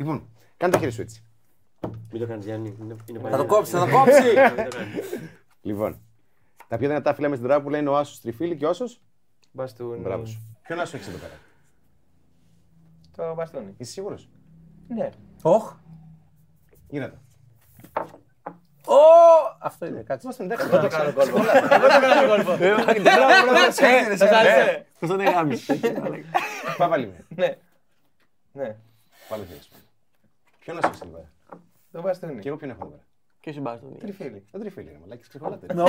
Λοιπόν, κάνε το χέρι σου έτσι. Μην το κάνεις, Γιάννη. είναι- είναι Θα το παλιά. κόψει, θα το κόψει. Μην το κάνεις. Λοιπόν, τα πιο δυνατά φύλλα με στην τράπουλα είναι ο Άσος Τριφίλη και ο Άσο. Μπαστούνι. Μπράβο σου. Ποιον Άσο έχεις εδώ πέρα; Το μπαστούνι. Είσαι σίγουρος; Ναι. Όχ. Γίνατε. Ω, Αυτό είναι, κάτσε. Είμαστε εντάξει. Εγώ το κάνω κόλπο. Εγώ το κάνω κόλπο. Σας άρεσε. Πώς θα είναι γάμισε. Πάμε πάλι μία. Ναι. Ναι. Πάλι θέλεις. Ποιον Άσο έχει εδώ πέρα. Το μπαστούνι. Και εγώ ποιον έχω εδώ πέρα. Και σου μπάστον. Τριφύλι. Δεν τριφίλη, ρε μαλάκι, ξεχωράτε. Δεν-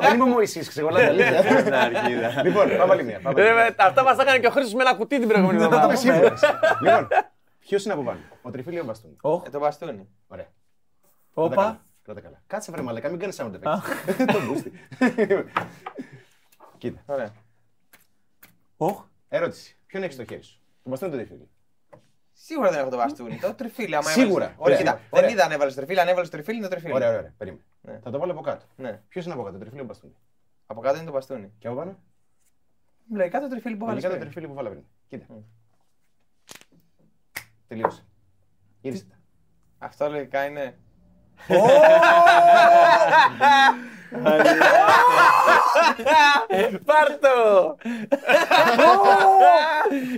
Δεν είμαι ο Μωυσής, ξεχωράτε. αλήθεια. Λοιπόν, πάμε πάλι μία. πάμε πάλι μία. Αυτά μας τα έκανε και ο Χρήστος με ένα κουτί την προηγούμενη Είμαι εβδομάδα. σίγουρος. Λοιπόν, ποιος είναι από πάνω, ο Τριφίλη ή ο Μπαστούνι; Όχ. Ε, Το μπαστούνι. Ωραία. Κράτα Όπα. καλά. Κράτα καλά. Κάτσε βρε μαλακά, μην κάνεις sound effects. Το μπούστι. Κοίτα, Ωραία. Όχ. ερώτηση. Ποιον έχεις στο χέρι σου; Τον Μπαστούνι ή τον Τριφίλη. Σίγουρα δεν έχω το μπαστούνι. Το τριφύλι. άμα Σίγουρα. έβαλες- Ωραία. Κοίτα, Ωραία. δεν είδα αν έβαλες τριφύλι. Αν έβαλες τριφύλι είναι το τριφύλι. Ωραία, ωραία, ωραία. Περίμενε. Ναι. Θα το βάλω από κάτω. Ναι. Ποιος είναι από κάτω, το Τριφίλη ή ο Μπαστούνι. Από κάτω είναι το μπαστούνι. Και από πάνω; Λογικά το τριφύλι που βάλες. Τελικά το Τριφίλη που βάλα πριν. Κοίτα. Τελείωσε. Γύρισε τα. Αυτό λογικά είναι. Πάρτο!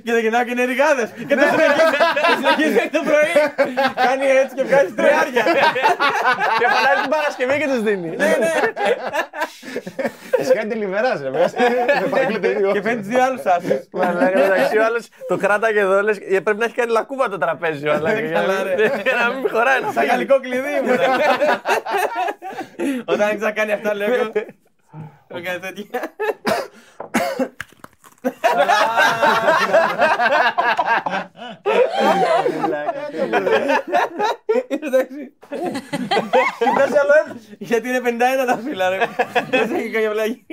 Και δεν γεννάω και νεριγάδε. Και το συνεχίζει μέχρι το πρωί. Κάνει έτσι και βγάζει τριάρια. Και φανάει την Παρασκευή και τους δίνει. Εσύ κάνει τελειβεράς ρε. βγάζει. Δεν παρακλείτε δύο. Και παίρνει δύο άλλους άσου. Μαλάκα μεταξύ ο άλλος το κράταγε εδώ λες ε, πρέπει να έχει κάνει λακκούβα το τραπέζι ο μαλάκα, για να Καλά, μην- ρε. για να μην χωράει να Σαν γαλλικό κλειδί μου. Όταν άρχισα να κάνει αυτά, λέω εγώ. Έκανε τέτοια. Εντάξει. Κοιτάς άλλο ένα. Γιατί είναι 51 τα φύλλα, ρε. Δεν έχει καμιά πλάγη.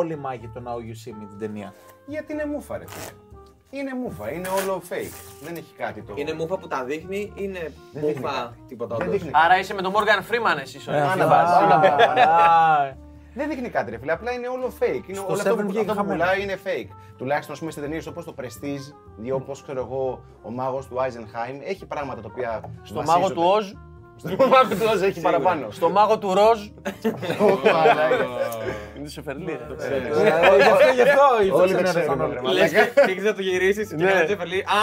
Μισούν όλοι οι μάγοι τον Now You See Me την ταινία. Γιατί είναι μούφα ρε. φίλε. Είναι μούφα, είναι όλο fake. Δεν έχει κάτι το... Είναι μούφα που τα δείχνει, είναι δείχνει μούφα κάτι. τίποτα Δεν όντως. δείχνει Άρα είσαι με τον Morgan Freeman εσύ ο Άνα, Νίκης. βάζω, άνα, βάζω. Α, Δεν δείχνει κάτι, ρε φίλε. Απλά είναι όλο fake. Είναι Στο όλο αυτό Seven που, βγήκε αυτό που χαμένο. πουλάει είναι fake. Τουλάχιστον, ας πούμε, σε ταινίες όπως το Prestige ή όπως ξέρω εγώ, ο μάγος του Eisenheim έχει πράγματα τα οποία. Στο μάγο του Οζ, Στο μάγο του Oz έχει παραπάνω. στο μάγο του Ροζ. Μαλάκα. Είναι σε φερλί. ε, Γι' αυτό, γι' αυτό Όλοι ήρθαν δεν ρε, ξέρουν, τον ρε, όλο. Λες μαλάκα. και έχεις να το γυρίσεις και Ναι. να τσεφελί. Α,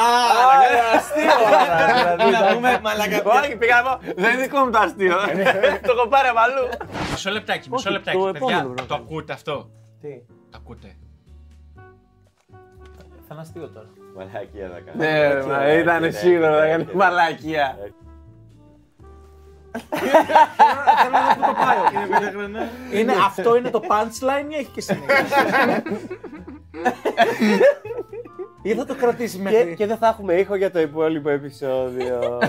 Αστείο. να πούμε μαλακα. Όχι, πήγα να πω, δεν είναι δικό μου το αστείο. Το έχω πάρει από αλλού. Μισό λεπτάκι, μισό Όχι, λεπτάκι. το Παιδιά, επόμενο πρέπει το να ακούτε αυτό. Τι. Το ακούτε. Θα είναι αστείο τώρα. Μαλακία θα κάνει. Ναι, ρε, μα ήταν σίγουρο να κάνει μαλακία. Θέλω να δω πού το πάει. Είναι, αυτό είναι το punchline ή έχει και συνέχεια; Ή θα το κρατήσει Και, μέχρι. και δεν θα έχουμε ήχο για το υπόλοιπο επεισόδιο.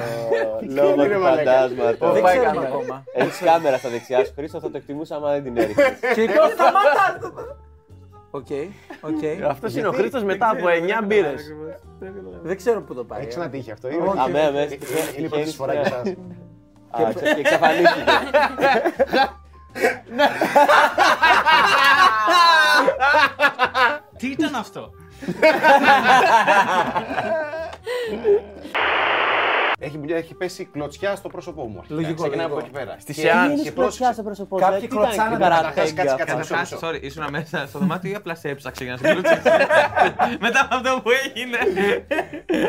Λόγω κάνει, ρε, του μαλάκα. φαντάσματος. Δεν πάει ξέρουμε κάμερα. ακόμα. Έχεις κάμερα στα δεξιά σου, Χρήστο, θα το εκτιμούσα άμα δεν την έριχνες. Και εγώ σταμάτα! Οκ, οκ. Αυτός είναι ο Χρήστος μετά από 9 μπύρες. Δεν ξέρω πού το πάει. Έχει ε. ένα τύχη αυτό. ή Όχι. όχι; Αμέ, αμέ. Είναι η πρώτη φορά για εσάς. Α, και και εξαφανίστηκε. Τι ήταν αυτό; Έχει, έχει πέσει κλωτσιά στο πρόσωπό μου. αρχικά. Λογικό, Ξεκινάμε λογικό. από εκεί πέρα. Στη Και- σεάνς. και πρόσεξε. πρόσωπο Κάποιοι κλωτσάνε τα Καταρχάς, κάτσε, κάτσε, μισό, Καταρχάς, μισό. sorry, ήσουν μέσα στο δωμάτιο ή απλά σε έψαξε για να σε κλούτσες. Μετά από αυτό που έγινε.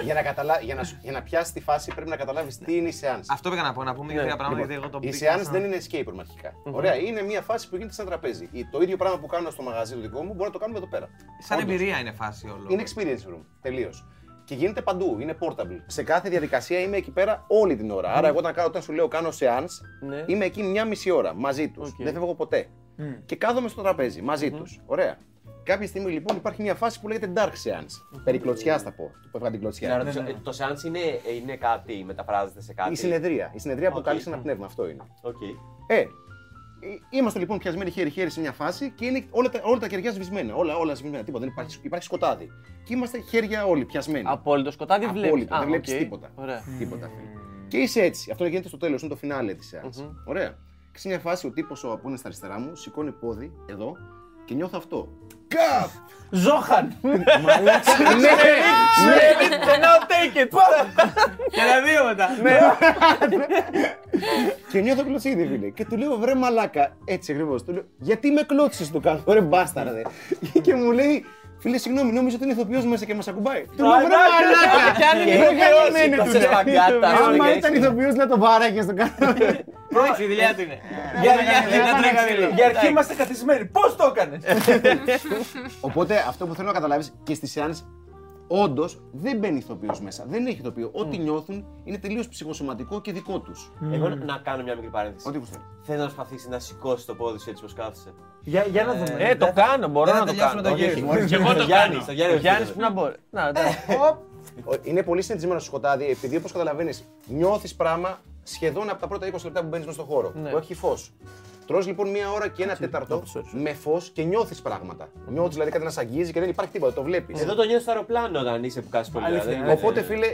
Για να, καταλα... για, να... σου- για να πιάσει τη φάση πρέπει να καταλάβεις τι είναι η seance. Αυτό πήγα να πω, να πούμε για τρία πράγματα γιατί εγώ το η μπήκα seance σαν- δεν είναι escape room αρχικά. Ωραία, είναι μια φάση που γίνεται σαν τραπέζι. Η- Το ίδιο πράγμα που κάνω στο μαγαζί το δικό μου μπορώ να το κάνουμε εδώ πέρα. Σαν Όντως. εμπειρία είναι φάση όλο. Είναι experience room. Τελείως. Και γίνεται παντού, είναι portable. Σε κάθε διαδικασία είμαι εκεί πέρα όλη την ώρα. Άρα, εγώ όταν, κάνω, όταν σου λέω κάνω seance, Ναι. είμαι εκεί μια μισή ώρα μαζί τους. Δεν φεύγω ποτέ. Και κάθομαι στο τραπέζι μαζί τους. Ωραία. κάποια στιγμή λοιπόν υπάρχει μια φάση που λέγεται Dark Seance. Περί κλωτσιάς θα πω. Που έφαγα την Να κλωτσιά. ρωτήσω, ε, το seance είναι, είναι κάτι, μεταφράζεται σε κάτι; Η συνεδρία. Η συνεδρία που Οκ. κάλεσε ένα πνεύμα. Αυτό είναι. Οκ. Ε, ε, είμαστε λοιπόν πιασμένοι χέρι-χέρι σε μια φάση και είναι όλα τα, όλα τα κεριά σβησμένα. Όλα, όλα σβησμένα. Τίποτα. Δεν υπάρχει, υπάρχει σκοτάδι. Και είμαστε χέρια όλοι πιασμένοι. Απόλυτο σκοτάδι βλέπεις. Απόλυτο. Δεν βλέπεις τίποτα. Ωραία. Τίποτα. φίλε. Και είσαι έτσι. Αυτό γίνεται στο τέλος, είναι το φινάλε της seance. Ωραία. Και σε μια φάση ο τύπος ο που είναι στα αριστερά μου σηκώνει πόδι εδώ και νιώθω αυτό. Καφ! Ζόχαν! ναι, And now take it. Και τα δύο μετά. Και νιώθω κλωτσίδι, φίλε. Και του λέω, βρε μαλάκα, έτσι ακριβώς. Του λέω, γιατί με κλώτσε το κάνω, ρε μπάσταρδε. και μου λέει, φίλε, συγγνώμη, νόμιζα ότι είναι ηθοποιός μέσα και μας ακουμπάει. Του λέω, βρε μαλάκα. Κι αν είναι Βρε ηθοποιός, γαμημένη το τους, σε λέει. σπαγκάτα, Άμα και ήταν έτσι. ηθοποιός να το βάραγε στο κάνω. Εντάξει, η δουλειά του είναι. Για, δουλειά του είναι καθήλου. για αρχή είμαστε καθισμένοι. Πώς το έκανες! Οπότε αυτό που θέλω να καταλάβεις και στη σεάν, όντως δεν μπαίνει ηθοποιός μέσα. Δεν έχει ηθοποιό. Ό,τι νιώθουν είναι τελείως ψυχοσωματικό και δικό τους. Εγώ να- να κάνω μια μικρή παρένθεση. Ό,τι γουστάρει. Θέλω να προσπαθήσει να σηκώσει το πόδι σου έτσι πως κάθεσαι. Για, για να δούμε. Ε, το κάνω, μπορώ Δεν να θα το τελειώσουμε κάνω. το γύρισμα. Και εγώ το Γιάννης, κάνω. στο Ο Γιάννης. Γιάννης που να μπορεί. Να, εντάξει. Ο- Είναι πολύ συνηθισμένο στο σκοτάδι, επειδή όπως καταλαβαίνεις, νιώθεις πράγμα σχεδόν από τα πρώτα 20 λεπτά που μπαίνεις μέσα στον χώρο. Ναι. Που έχει φως. Τρως λοιπόν μία ώρα και ένα τέταρτο με φως και νιώθεις πράγματα. Νιώθεις δηλαδή κάτι να σε αγγίζει και δεν υπάρχει τίποτα, το βλέπεις. Εδώ το νιώθεις στο αεροπλάνο όταν είσαι που κάθεσαι πολύ ώρα. Αλήθεια, δεν ναι. είναι- Οπότε φίλε,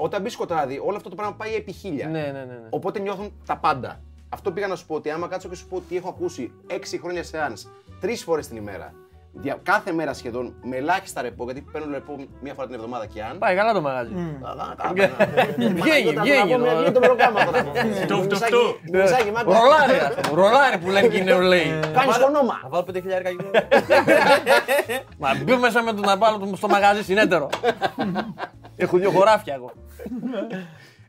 όταν μπεις σκοτάδι, όλο αυτό το πράγμα πάει επί χίλια. Ναι, ναι, ναι. ναι. Οπότε νιώθουν τα πάντα. Αυτό πήγα να σου πω ότι άμα κάτσω και σου πω ότι έχω ακούσει 6 χρόνια σεάνς τρεις φορές την ημέρα. Δια, κάθε μέρα σχεδόν με ελάχιστα ρεπό, γιατί παίρνω ρεπό μία φορά την εβδομάδα και αν. Πάει καλά το μαγαζί. Βγαίνει, βγαίνει, Βγαίνει το πρόγραμμα τώρα. Του, του, του. Μισάκι, μάγκο. Ρολάρι, ας πούμε, ρολάρι που λένε και οι νεολαίοι. Κάνεις το όνομα. Θα βάλω 5.000 ευρώ. Μα μπει μέσα με το να βάλω το στο μαγαζί συνέτερο. Έχω δύο χωράφια εγώ.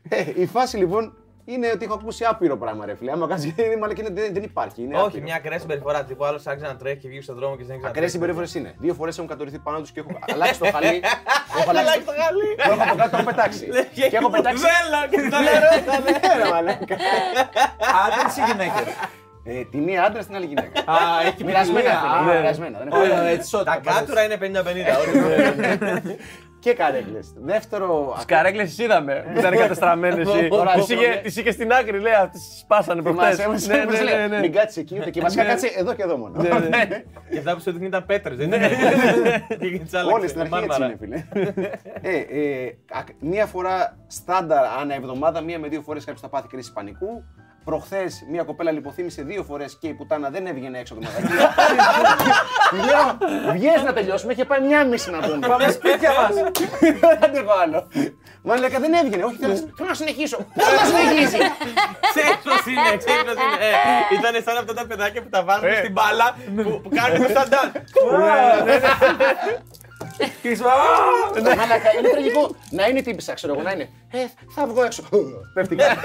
Ε, Η φάση λοιπόν είναι ότι έχω ακούσει άπειρο πράγμα, ρε φίλε. Άμα κάτσει είναι μάλλον και είναι- δεν, δεν υπάρχει. Είναι Όχι, άπειρο. μια ακραία συμπεριφορά. Τύπου άλλος άρχισε να τρέχει και βγήκε στον δρόμο και δεν Ακραίες συμπεριφορές είναι. Δύο φορές έχουν κατορριθεί πάνω τους και έχω αλλάξει το χαλί. Έχω αλλάξει το χαλί. Το έχω από κάτω, το έχω πετάξει. Και έχω πετάξει. Βέλα και τα λέω. Ρε μαλάκα. Άντρε ή γυναίκε. Ε, Τη μία άντρα, την άλλη γυναίκα. Α, έχει Μοιρασμένα, ποικιλία. φίλε. Α, Μοιρασμένα. δεν έχω Ωραία, πρόβλημα. έτσι Τα κάτουρα είναι 50-50. Όλοι. Και καρέκλες. Δεύτερο. Τις καρέκλες τις είδαμε. που Ήταν κατεστραμμένες. Τώρα, Τις είχε, τις είχε στην άκρη, λέει. Αυτές τις σπάσανε προχτές. Θυμάσαι, Ναι, μας ναι, λέει, ναι, ναι. Μην κάτσεις εκεί ούτε εκεί. Βασικά κάτσε εδώ και εδώ μόνο. Και αυτά που σου δείχνει ήταν πέτρες, δεν είναι; Όλε στην αρχή έτσι είναι, φίλε. ε, ε, ακ- μία φορά στάνταρ ανά εβδομάδα, μία με δύο φορές κάποιος θα πάθει κρίση πανικού. Προχθές μία κοπέλα λιποθύμησε δύο φορές και η πουτάνα δεν έβγαινε έξω από το μαγαζί. Λέω, βγες να τελειώσουμε, είχε πάει μια μισή να πούμε. Πάμε σπίτια μας. Δεν αντέχω άλλο. Μα λέει δεν έβγαινε, όχι θέλω, θέλω να συνεχίσω. Πώς να συνεχίσει; Ξέρεις πώς είναι, ξέρεις πώς είναι. Ε, Ήταν σαν αυτά τα παιδάκια που τα βάζουν στην μπάλα που που κάνουν σαν ντάν. Μαλάκα, είναι τραγικό να είναι η τύπησα, ξέρω εγώ, να είναι. Ε, θα βγω έξω. Πέφτει κάτι.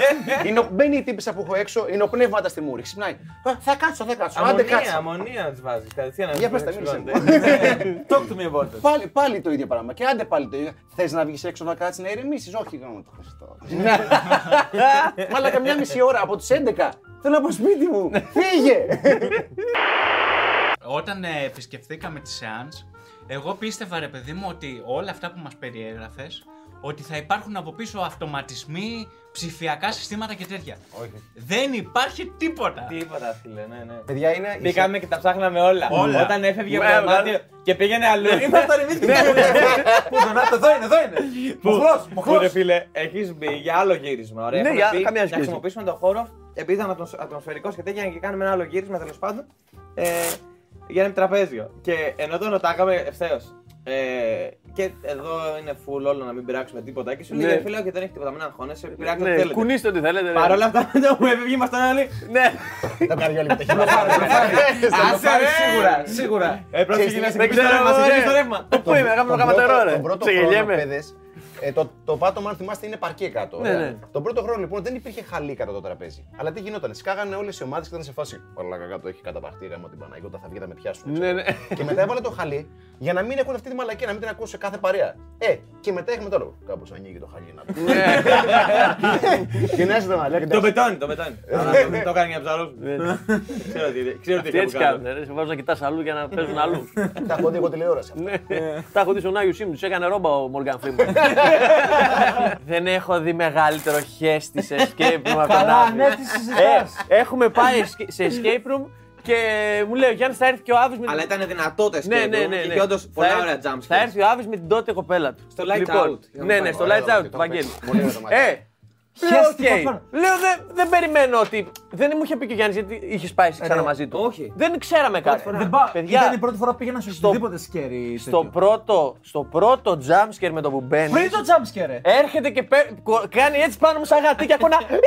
Είναι ο- Μπαίνει η τύπησα που έχω έξω, είναι ο πνεύματας στη μούρη. Ξυπνάει. «Α, Θα κάτσω, θα κάτσω. Άντε Αμονία, κάτσε. αμονία να τις βάζεις. Κατευθείαν να Για τους πες τα, μίλησε. εξηγώνται. Talk to me about it. Πάλι, πάλι το ίδιο πράγμα. Και άντε πάλι το ίδιο. Θες να βγεις έξω να κάτσεις να ηρεμήσεις. Όχι, γάμο το Χριστό. Μαλάκα μια μισή ώρα από τις 11. Θέλω να πάω σπίτι μου. Φύγε. Όταν ε, επισκεφθήκαμε τη Seance, εγώ πίστευα ρε παιδί μου ότι όλα αυτά που μας περιέγραφες, ότι θα υπάρχουν από πίσω αυτοματισμοί, ψηφιακά συστήματα και τέτοια. Όχι. Δεν υπάρχει τίποτα. Τίποτα, φίλε, ναι, ναι. Παιδιά είναι. Μπήκαμε και τα ψάχναμε όλα. Όλα. Όταν έφευγε από Ναι, το βγάλε. δωμάτιο και πήγαινε αλλού. Ήμασταν εμείς και Πού τον Άτο, εδώ είναι, εδώ είναι. Μοχλός, Που ρε μοχλός. φίλε, έχεις μπει για άλλο γύρισμα. Ωραία. Ναι, Έχουμε για- πει καμία Να σχέση. χρησιμοποιήσουμε τον χώρο επειδή ήταν ατμοσ- ατμοσφαιρικός και τέτοια και κάνουμε ένα άλλο γύρισμα τέλος πάντων. Ε, για ένα τραπέζιο. Και ενώ τον ρωτάγαμε ευθέως. Ε, και εδώ είναι full όλο να μην πειράξουμε τίποτα. Και σου λέει Ναι. «Ρε φίλε, όχι δεν έχει τίποτα, μην αγχώνεσαι. Πειράξτε ό,τι Ναι, θέλετε. κουνήστε ό,τι θέλετε. ναι. Παρ' όλα αυτά, μετά που έφευγε, ήμασταν όλοι. Ναι. Τα καρδιόλια με τα χέρια. Άσε ρε! Σίγουρα, σίγουρα. Ε, πρόσεχε Ξέρεις να τι, σε Δεν χτυπήσει το ξέρω, ρεύμα, σε ρε. χτυπήσει το ρεύμα. Πού είμαι, έκαμε το καματερό, ρε. Τον πρώτο Σε χρόνο, γελιέμαι. παιδες, Ε, το, το πάτωμα, αν θυμάστε, είναι παρκέ κάτω. Ναι, ωραία. ναι. Τον πρώτο χρόνο λοιπόν δεν υπήρχε χαλί κάτω το τραπέζι. Αλλά τι γινόταν, σκάγανε όλες οι ομάδες και ήταν σε φάση. Όλα κάτω έχει καταπαχτεί γάμο την Παναγία, όταν θα βγει θα με πιάσουν. Ναι, ναι. Και μετά έβαλε το χαλί για να μην έχουν αυτή τη μαλακία, να μην την ακούσει σε κάθε παρέα. Ε, και μετά έχουμε τώρα. Κάπως ανοίγει το χαλί να το. Κοινέσαι το μαλλιά και Το πετώνει, το πετώνει. Αλλά το- Το έκανε για ψαρό. Ξέρω τι ξέρω τι Τι έχει έτσι από κάτω. κάνουν. ρε, Σε βάζουν να κοιτάς αλλού για να παίζουν αλλού. Τα έχω δει εγώ τηλεόραση. αυτά. Ναι. Τα έχω δει στον Άγιο Σίμ, τους έκανε ρόμπα ο Μόργαν Φρήμαν. Δεν έχω δει μεγαλύτερο χέστη σε escape room από τον Καλά, Άβη. ναι, τι συζητάς. Ε, Έχουμε πάει esca- σε escape room και μου λέει ο Γιάννη θα έρθει και ο Άβη με Αλλά ήταν δυνατό το Ναι, escape ναι, room ναι. και ναι. είχε όντως Θα πολλά έρθει- ωραία jump Θα scares. έρθει ο Άβη με την τότε κοπέλα του. Στο Lights Λοιπόν, Out. Είχαμε Ναι, πάει. ναι, στο Ωραίο Lights δωμάτιο, Out το του έχω Βαγγέλη. παίξει. Πολύ ωραίο δωμάτιο. Ε, Λέω, οκ. Χέστηκα πάνω. Λέω, δεν, δεν περιμένω ότι. Δεν μου είχε πει και ο Γιάννης γιατί είχες πάει εσύ ξανά Ρε, μαζί του. όχι. Δεν ξέραμε κάτι. Δεν πάω. Παιδιά, Ήταν η πρώτη φορά που πήγαινα σε οτιδήποτε scary. στο πρώτο, στο πρώτο jumpscare με το που μπαίνει. Πριν το jumpscare. ρε. Έρχεται και παί- κο- κάνει έτσι πάνω μου σαν γατί και ακούω ένα.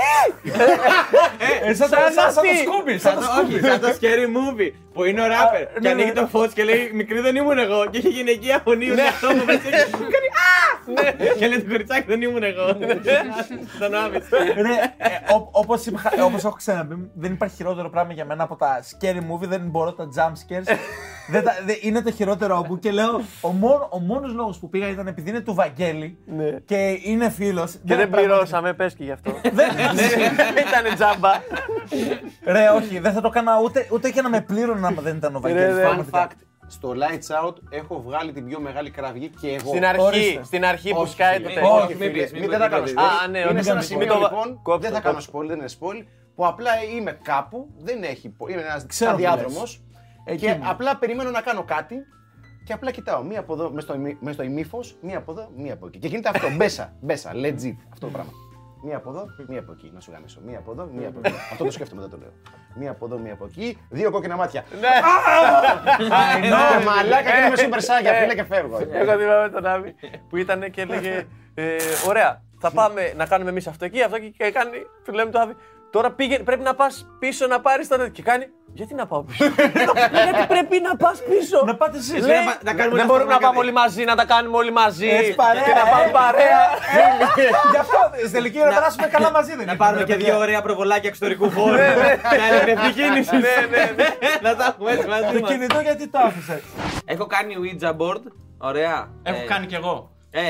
Ε, σαν το- σαν σαν- σαν το αυτή. Σκούμπι. Σαν το, όχι, σαν το scary movie που είναι ο ράπερ. Και ναι, ανοίγει ναι. το φως και λέει Μικρή δεν ήμουν εγώ. Και έχει γυναικεία φωνή ο εαυτό μου μέσα και κάνει Α! Και λέει το κοριτσάκι δεν ήμουν εγώ. Τον άβει. Ρε, ε, ό- όπως, είπα- όπως έχω ξαναπεί, δεν υπάρχει χειρότερο πράγμα για μένα από τα scary movie, δεν μπορώ τα jump scares. Δεν τα, δεν- είναι το χειρότερο μου και λέω, ο, μόνο, ο μόνος λόγος που πήγα ήταν επειδή είναι του Βαγγέλη Ναι. και είναι φίλος. Και δεν πληρώσαμε, πες και γι' αυτό. Δεν- Ήταν τζάμπα. Ρε, όχι, δεν θα το έκανα ούτε, ούτε και να με πλήρωνε άμα δεν ήταν ο Βαγγέλης. ρε, πραγματικά. Fun fact. Στο Lights Out έχω βγάλει την πιο μεγάλη κραυγή και εγώ. Στην αρχή, Ορίστε. στην αρχή που Όχι, σκάει φίλε, το μην- τέτοιο. όχι, μην φίλε, πεις, μην μην πεις, δεν θα μην κάνω πεις. spoil. Α, ναι, Είναι όχι, σε ένα μην σημείο το- λοιπόν, κόψτε δεν θα το, κάνω κόψτε. spoil, δεν είναι spoil, που απλά είμαι κάπου, δεν έχει, πο- είμαι ένας Ξέρω τι διάδρομος Εκεί και ήμουν. απλά περιμένω να κάνω κάτι και απλά κοιτάω μία από εδώ, μέσα στο, ημί- μέσα στο ημίφος, μία από εδώ, μία από εκεί. Και γίνεται αυτό, μπέσα, μπέσα, legit, αυτό το πράγμα. Μία από εδώ, μία από εκεί. Να σου γάμισω. Μία από εδώ, μία από εκεί. Αυτό το σκέφτομαι, δεν το λέω. Μία από εδώ, μία από εκεί. Δύο κόκκινα μάτια. Ναι, μαλάκα και είμαι σούπερ σάγια, φίλε και φεύγω. Εγώ θυμάμαι τον Άβη που ήταν και έλεγε ε, Ωραία, θα πάμε να κάνουμε εμείς αυτό εκεί, αυτό εκεί και κάνει. Του λέμε το Άβη. Τώρα πήγε, πρέπει να πας πίσω να πάρεις το τέτοιο. Και κάνει. Γιατί να πάω πίσω; Γιατί πρέπει να πας πίσω; Να πάτε εσείς. Λέει, να πα- να κάνουμε δεν ένα μπορούμε να αυτό πάμε που όλοι μαζί, να τα κάνουμε όλοι μαζί. Έτσι, παρέα, Και να πάμε ε, παρέα. Γι' αυτό στην τελική να περάσουμε καλά μαζί δεν Να είναι, πάρουμε ρε και παιδιά. δύο ωραία προβολάκια εξωτερικού χώρου. Να είναι επικίνηση. Ναι, ναι, ναι. Να τα έχουμε έτσι μαζί Το μας. κινητό γιατί το άφησες; Έχω κάνει Ouija board. Ωραία. Έχω Ε, κάνει κι εγώ. Ε,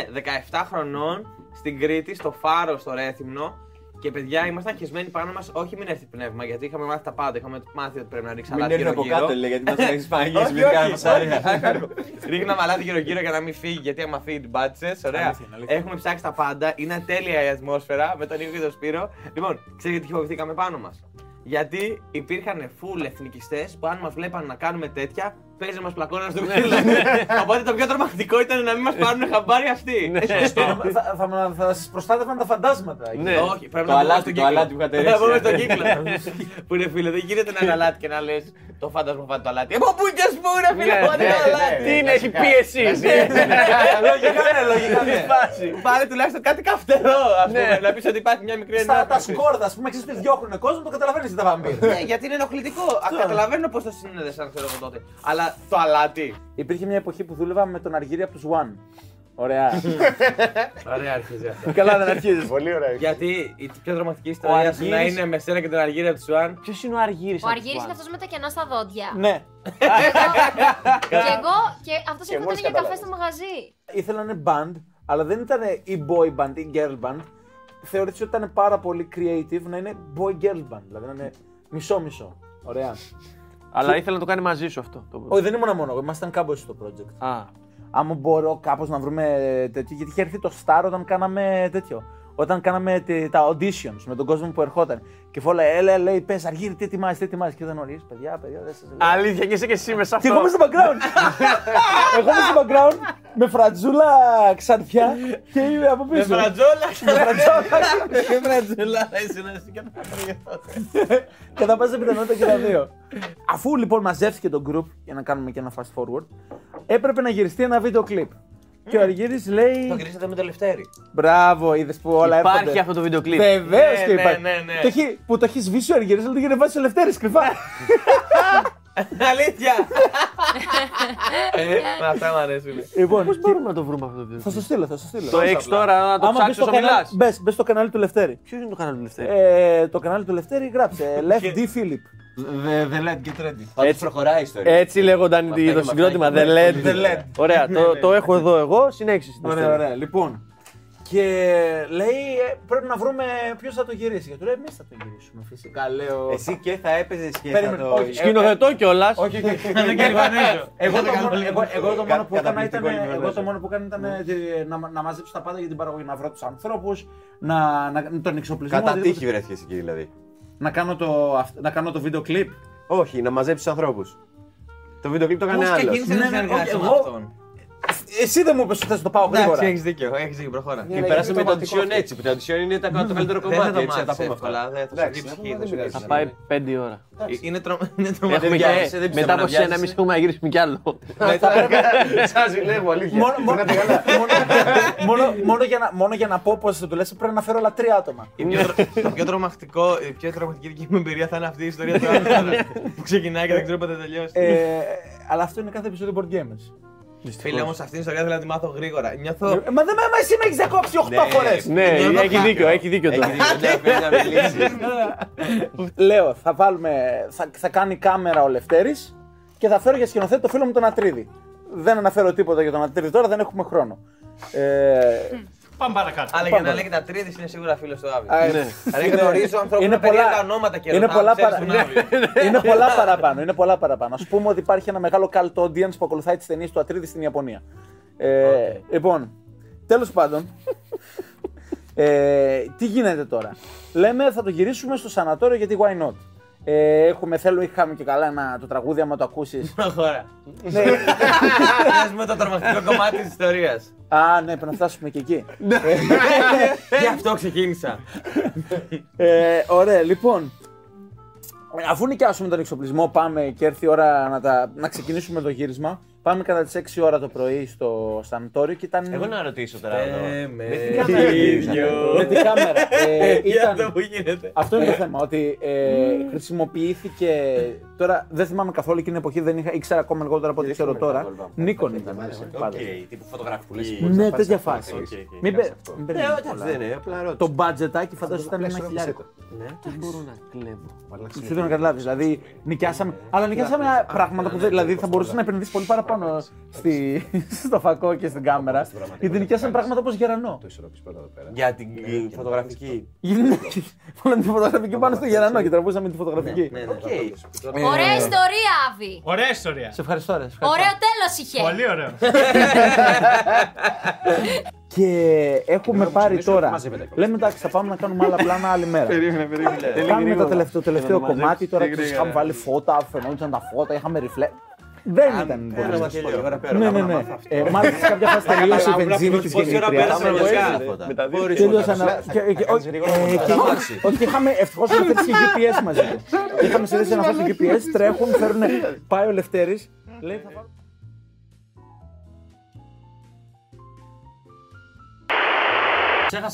17 χρονών στην Κρήτη, στο Φάρο, στο Ρέθυμνο. Και παιδιά, ήμασταν χεσμένοι πάνω μας, όχι μην έρθει πνεύμα, γιατί είχαμε μάθει τα πάντα. Είχαμε μάθει ότι πρέπει να ρίξει Μην αλάτι έρθει από γύρω-γύρω. κάτω, λέει, γιατί μας έχεις πανηγήσει Όχι, με όχι. φασάρια. Ρίχναμε αλάτι γύρω-γύρω για να μην φύγει, γιατί άμα φύγει την πάτησες. Ωραία. Αλήθεια, αλήθεια. Έχουμε ψάξει τα πάντα. Είναι τέλεια η ατμόσφαιρα με τον Νίκο και τον Σπύρο. Λοιπόν, ξέρετε γιατί φοβηθήκαμε πάνω μας; Γιατί υπήρχαν full εθνικιστές που αν μας βλέπαν να κάνουμε τέτοια, παίζει να μα πλακώναν στο ξύλο. Οπότε το πιο τρομακτικό ήταν να μην μας πάρουν χαμπάρι αυτοί. Ναι. Θα- θα- Θα θα σας προστάτευαν τα φαντάσματα. Ναι. Όχι, πρέπει Το να πούμε αλάτι, στον το κύκλο. αλάτι που είχατε Να ρίξει. πούμε στον κύκλο. Που είναι φίλε, δεν γίνεται να είναι αλάτι και να λες το φάντασμα φάτε το αλάτι. Από πού και ας πούμε, φίλε, Ναι, φάτε ναι, το ναι. αλάτι. Τι είναι, έχει πίεση. Λογικά ναι, λογικά ναι. Πάρε τουλάχιστον κάτι καυτερό, ας πούμε. Ναι. Να πεις ότι υπάρχει μια μικρή Στα τα ενόχληση. σκόρδα, ας πούμε, ξέρεις ότι διώχνουν κόσμο, το καταλαβαίνεις τι τα βαμπύρ. Ναι, γιατί είναι ενοχλητικό. Α, Καταλαβαίνω πώς το συνέδεσαν, ξέρω εγώ τότε. Αλλά το αλάτι. Υπήρχε μια εποχή που δούλευα με τον Αργύρι από τους One. Ωραία. Ωραία, αρχίζει αυτό. Καλά, δεν αρχίζεις. Πολύ ωραία. Γιατί η πιο δραματική ιστορία σου να Αργύρης- είναι με σένα και τον Αργύρι από τους Σουάν. Ποιος είναι ο Αργύρι. Ο Αργύρης είναι αυτός με τα κενά στα δόντια. Ναι. Και εγώ και αυτός Και έρχονταν μόλις για καφέ κατάλαβα. στο μαγαζί. Ήθελα να είναι band, αλλά δεν ήταν η boy band ή girl band. Θεωρήθηκε ότι ήταν πάρα πολύ creative να είναι boy girl band. Δηλαδή να είναι μισό-μισό. Ωραία. Αλλά ήθελα να το κάνει μαζί σου αυτό. το- Όχι, δεν ήμουν μόνο εγώ, ήμασταν κάπου στο project. Α, Άμα μπορώ κάπως να βρούμε τέτοιο. Γιατί είχε έρθει το Star όταν κάναμε τέτοιο. Όταν κάναμε τε- τα auditions με τον κόσμο που ερχόταν. Και φόλα, έλα, λέει, πες Αργύρι, τι ετοιμάζεις, τι ετοιμάζεις. Και δεν νωρί, παιδιά, παιδιά, δεν σας λέω. Αλήθεια, και είσαι και εσύ μέσα Και αυτό. εγώ είμαι στο background. εγώ είμαι στο background με φρατζούλα ξανθιά και είμαι από Με πίσω. φρατζόλα. Με φρατζόλα. Με φρατζόλα. Ήσουν εσύ και τα παιδιά. Κατά πάσα πιθανότητα και τα δύο. Αφού λοιπόν μαζεύτηκε το group για να κάνουμε και ένα fast forward, έπρεπε να γυριστεί ένα βίντεο κλιπ. Και ο Αργύρης Το λέει. γυρίσατε με το Λευτέρι. Μπράβο, είδες που όλα Υπάρχει έρχονται. αυτό το βίντεο κλιπ. Βεβαίως Ναι, και ναι, υπάρχει. ναι, ναι. Το έχει- που το έχει σβήσει ο Αργύρης, αλλά το είχε βάσει ο Λευτέρης κρυφά. Αλήθεια! Με αυτά μου αρέσουν. Λοιπόν, Πώς και- μπορούμε να το βρούμε αυτό το βίντεο. θα στο στείλω, θα στο στείλω. Το έχει τώρα να το Άμα μπεις ψάξει στο όσο κανάλι, μιλάς. μπες, μπες στο κανάλι του Λευτέρη. Ποιος είναι το κανάλι του Λευτέρη; Ε, το κανάλι του Λευτέρη γράψε Left D Philip. The, the LED, get ready. Πάντως Έτσι. προχωράει η ιστορία. Έτσι λέγονταν Με το αυτά και με συγκρότημα. αυτά The και LED. με The LED. Ωραία, το- το έχω εδώ εγώ. Συνέχισε. στην Ωραία, ιστορία. ωραία. Λοιπόν, και λέει ε, πρέπει να βρούμε ποιος θα το γυρίσει. Και του λέει εμείς θα το γυρίσουμε. Φυσικά λέω. Εσύ και θα έπαιζες και θα Περίμενε, το. όχι. Σκηνοθετώ κιόλας. Όχι, όχι, όχι. Δεν κερβανίζω. Εγώ το μόνο- εγώ- εγώ το μόνο που έκανα ήταν, Καταπληκτικό εγώ Λιβανέζο. το μόνο που έκανα ήταν ε, τη- να, να μαζέψω τα πάντα για την παραγωγή. Να βρω τους ανθρώπους, να, να, τον εξοπλισμό. Κατά οτιδήποτε. τύχη βρέθηκες εκεί δηλαδή. Να κάνω το, αυ- να κάνω το βίντεο κλιπ; Όχι, να μαζέψεις του ανθρώπους. Το βίντεο κλιπ το έκανε Πώς άλλος. ξεκίνησε Ναι, να ναι, συνεργάζεσαι όχι, με εγώ- αυτόν; Εσύ δεν μου είπες ότι θες να το πάω Εντάξει, γρήγορα. έχεις δίκιο, έχεις δίκιο, προχώρα. Και πέρασαμε το audition έτσι. Που το audition είναι το το καλύτερο Δεν θα κομμάτι. το Έτσι θα τα μάθεις πούμε εύκολα, αυτά. δεν θα Εντάξει, σε να πούμε, δείξει, δεν θα πειράζει. Θα πάει 5 ώρα. σου- Είναι τρο- είναι Έχουμε τρομακτικό. βιάζεσαι, δεν και πιστεύω μετά να από σένα, βιάζεσαι. εμείς έχουμε να γυρίσουμε κι άλλο. Σα ζηλεύω, αλήθεια. Μόνο, μόνο, μόνο, μόνο, μόνο, για να, μόνο για να πω πώς θα του λες, πρέπει να φέρω άλλα τρία άτομα. Η πιο τρο- Το πιο τρομακτικό, η πιο τρομακτική δική μου εμπειρία θα είναι αυτή η ιστορία του Άντρα που ξεκινάει και δεν ξέρω πότε θα τελειώσει. Ε, αλλά αυτό είναι κάθε επεισόδιο board gamers. Φίλε, όμως αυτή την ιστορία θέλω να τη μάθω γρήγορα. Νιώθω. Ε, Μα δεν μα εσύ με έχεις διακόψει 8 φορές. Ναι, έχει δίκιο, έχει δίκιο τώρα. Έχει δίκιο, ναι, πρέπει να μιλήσεις. Λέω, θα βάλουμε. Θα, θα κάνει κάμερα ο Λευτέρης και θα φέρω για σκηνοθέτη το φίλο μου τον Ατρίδη. Δεν αναφέρω τίποτα για τον Ατρίδη τώρα, δεν έχουμε χρόνο. Ε, Πάμε παρακάτω. Αλλά για να λέγεται Ατρίδη είναι σίγουρα φίλος του Άβη. α, Ναι. Δηλαδή γνωρίζω ανθρώπου Είναι με περίεργα πολλά- ονόματα και είναι ρωτάω, πολλά, ξέρεις παρα... τον Άβη. είναι πολλά παραπάνω. Είναι πολλά παραπάνω. Α πούμε ότι υπάρχει ένα μεγάλο cult audience που ακολουθάει τις ταινίες του Ατρίδη στην Ιαπωνία. Ε, Λοιπόν, τέλος πάντων. Ε, τι γίνεται τώρα; Λέμε θα το γυρίσουμε στο σανατόριο γιατί why not; Ε, έχουμε, θέλω, είχαμε και καλά ένα, το τραγούδι, άμα το ακούσεις. Προχώρα. ναι. Πες μου το τρομακτικό κομμάτι της ιστορίας. Α, ναι, πρέπει να φτάσουμε και εκεί. Γι' αυτό ξεκίνησα. Ε, ωραία, λοιπόν. ε, Αφού νοικιάσουμε τον εξοπλισμό, πάμε και έρθει η ώρα να, τα, να ξεκινήσουμε το γύρισμα. Πάμε κατά τις 6 ώρα το πρωί στο σανατόριο και ήταν. Εγώ να ρωτήσω τώρα εδώ. Ε, με Με την κάμερα γυρίζανε. Με την κάμερα. Ε, Για ήταν... αυτό που γίνεται. Αυτό είναι το θέμα, ότι ε, χρησιμοποιήθηκε. Τώρα δεν θυμάμαι καθόλου εκείνη την εποχή, δεν είχα, ήξερα ακόμα λιγότερα από ό,τι ξέρω τώρα. Nikon ήταν. πάντα. Οκ, τύπου φωτογραφική. Ναι, τέτοια φάση. Οκ, οκ, Μην κάτσε πε- αυτό. μην Ε, περιμένεις εντάξει, πολλά. δεν είναι, απλά ρώτησα. Το μπατζετάκι φαντάζομαι ήταν ένα χιλιάρικο. Δεν μπορώ να κλέβω. Δεν θέλω να καταλάβεις. Δηλαδή, νοικιάσαμε. Αλλά νοικιάσαμε πράγματα που δεν- δηλαδή, θα μπορούσε να επενδύσεις πολύ παραπάνω στη, στο φακό και στην κάμερα. Γιατί νοικιάσαμε πράγματα όπως γερανό. Το ισορροπείς πρώτα εδώ πέρα. Για την φωτογραφική. Βάλαμε τη φωτογραφική πάνω στο γερανό και τραβούσαμε τη φωτογραφική. Ναι, ναι. Οκ. Ωραία ιστορία, Άβη. Ωραία ιστορία. Σε ευχαριστώ, ρε. σε ευχαριστώ. Ωραίο τέλος είχε. Πολύ ωραίο. Και έχουμε πάρει ψηφίσουμε, τώρα. μαζεύεται. Λέμε εντάξει, θα πάμε να κάνουμε άλλα πλάνα άλλη μέρα. Κάνουμε το τελευταίο, το τελευταίο κομμάτι. Τώρα ξέρεις, είχαμε βάλει φώτα, φαινόντουσαν τα φώτα, είχαμε ριφλέ. Δεν ήταν πολύ. Ένα σωστό. γελίο, ώρα πέρα. Ναι, ναι, ναι. Ε, Μάλιστα σε κάποια φάση τελείωσε η βενζίνη της Πόση ώρα πέρασε γεννήτρια. βασικά. Τελείωσαν. και- και- όχι, ε, και- Όχι, είχαμε ευτυχώς να θέσει και GPS μαζί του. Είχαμε συνδέσει ένα φάση GPS, τρέχουν, φέρουν. Πάει ο Λευτέρης. Λέει θα βάλω.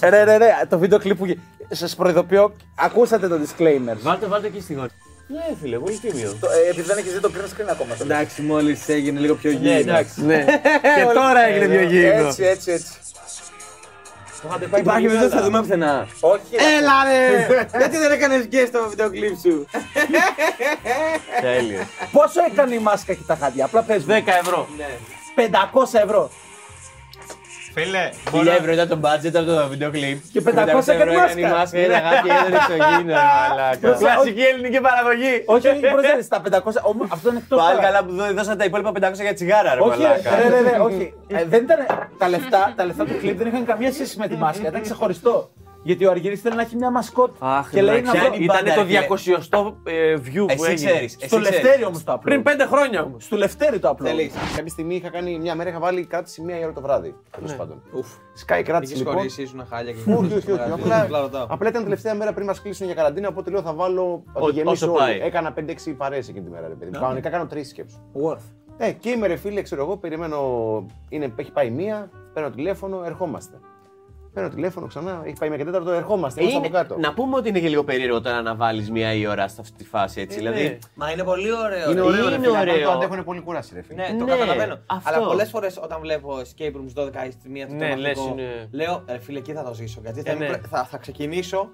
Ρε, ρε, ρε, το βίντεο κλιπ που. Σας προειδοποιώ, ακούσατε το disclaimer. Βάλτε, βάλτε εκεί στη γωνία. Ναι, φίλε, πολύ τίμιο. Το- ε, Επειδή δεν έχεις δει το green screen ακόμα. Εντάξει, μόλις έγινε λίγο πιο Ναι, γύρω. εντάξει. Ναι. Και τώρα έγινε πιο γύρω. Έτσι, έτσι, έτσι. Υπάρχει βίντεο θα δούμε πουθενά. Όχι. Έλα ρε! Γιατί δεν έκανες guest στο βίντεο κλιπ σου; Τέλειο. Πόσο έκανε η μάσκα και τα χάδια, απλά πες 10 ευρώ. 500 ευρώ. Φίλε, 1000 μπορώ... ευρώ ήταν το budget από το βίντεο κλιπ. Και 500 έκανε έκανε η μάσκα. μάσκα, είναι αγάπη, είναι εξωγήινο, μαλάκα. Κλασική ελληνική παραγωγή. Όχι, όχι, προσέξτε, τα 500. όμως, Αυτό είναι εκτό. Πάλι καλά που δώ- δώσατε τα υπόλοιπα 500 για τσιγάρα, ρε Όχι, μαλάκα. ρε, ρε, ρε, όχι. Ε, δεν ήταν, τα, λεφτά, τα λεφτά του κλειπ δεν είχαν καμία σχέση με τη μάσκα. Ήταν ξεχωριστό. Γιατί ο Αργύρης θέλει να έχει μια μασκότ. Αχ, και λέει να βρω. πιάνει Ήταν πάντα, το ρε, φίλε. 200ο ε, view που Εσύ έγινε. ξέρεις, Στο εσύ ξέρεις. Λευτέρι όμως το απλό. Πριν 5 χρόνια όμως. Στο Λευτέρι το απλό. Θέλεις. Κάποια στιγμή είχα κάνει μια μέρα είχα βάλει κράτηση μία η ώρα το βράδυ. Τέλος πάντων. Sky κράτηση Είχες λοιπόν. χωρίσει, ήσουν χάλια και Όχι, όχι, όχι. Απλά, Απλά ρωτάω. απλά ήταν τελευταία μέρα πριν μας κλείσουν για καραντίνα. Οπότε λέω θα βάλω. Θα Ό- το γεμίσω όσο όλο. πάει. Έκανα 5-6 παρέες εκείνη τη μέρα. Ρε, παιδί. Κανονικά κάνω τρεις σκέψεις. Worth. Ε, και είμαι ρε φίλε, ξέρω εγώ, περιμένω. Είναι, έχει πάει μία, παίρνω τηλέφωνο, ερχόμαστε. Παίρνω τηλέφωνο ξανά, έχει πάει μια και τέταρτο, ερχόμαστε. Είμαστε από Είναι, κάτω. να πούμε ότι είναι και λίγο περίεργο τώρα να βάλεις μία η ώρα σε αυτή τη φάση έτσι. Είναι. Δηλαδή. Μα είναι πολύ ωραίο. Είναι ρε. ωραίο, ρε είναι φίλε, απλά ωραίο. Το αντέχουν πολύ κουράσει, ρε φίλε. Ναι, το Ναι, καταλαβαίνω. αυτό. Αλλά πολλές φορές όταν βλέπω escape rooms 12 η στη μία του Ναι, λες, είναι- λέω ρε φίλε, εκεί θα το ζήσω. Γιατί θα, Ε, είμαι ναι. πρε- θα, θα ξεκινήσω.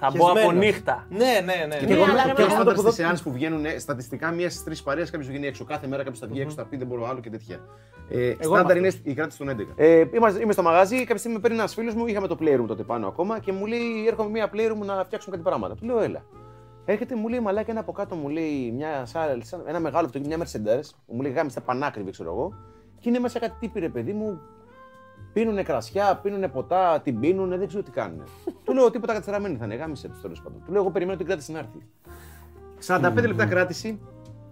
Θα μπω από χεσμένος. νύχτα. Ναι, ναι, ναι. Και ναι. εγώ αλλά και ρε, εγώ μα- πάντα στι σεάνς που βγαίνουν ε, στατιστικά μία στις τρεις παρέες κάποιος βγαίνει έξω. Κάθε μέρα κάποιος θα βγει έξω, θα πει δεν μπορώ άλλο και τέτοια. Ε, στάνταρ είναι η κράτηση των 11. Ε, είμαστε, είμαι στο μαγαζί, κάποια στιγμή με παίρνει ένας φίλος μου, είχαμε το playroom τότε πάνω ακόμα και μου λέει: Έρχομαι μία playroom να φτιάξουμε κάτι πράγματα. Του λέω: Έλα. Έρχεται, μου λέει μαλάκα ένα από κάτω, μου λέει μια, σαν, σαν- ένα μεγάλο αυτοκίνητο, μια Mercedes, μου λέει γάμιστα πανάκριβη, ξέρω εγώ, και είναι μέσα κάτι τύπη ρε παιδί μου, πίνουνε κρασιά, πίνουνε ποτά, την πίνουνε, δεν ξέρω τι κάνουν. του λέω τίποτα κατσεραμένοι θα είναι, γάμισε τους τέλος πάντων. Του λέω: Εγώ περιμένω την κράτηση να έρθει. 45 λεπτά κράτηση,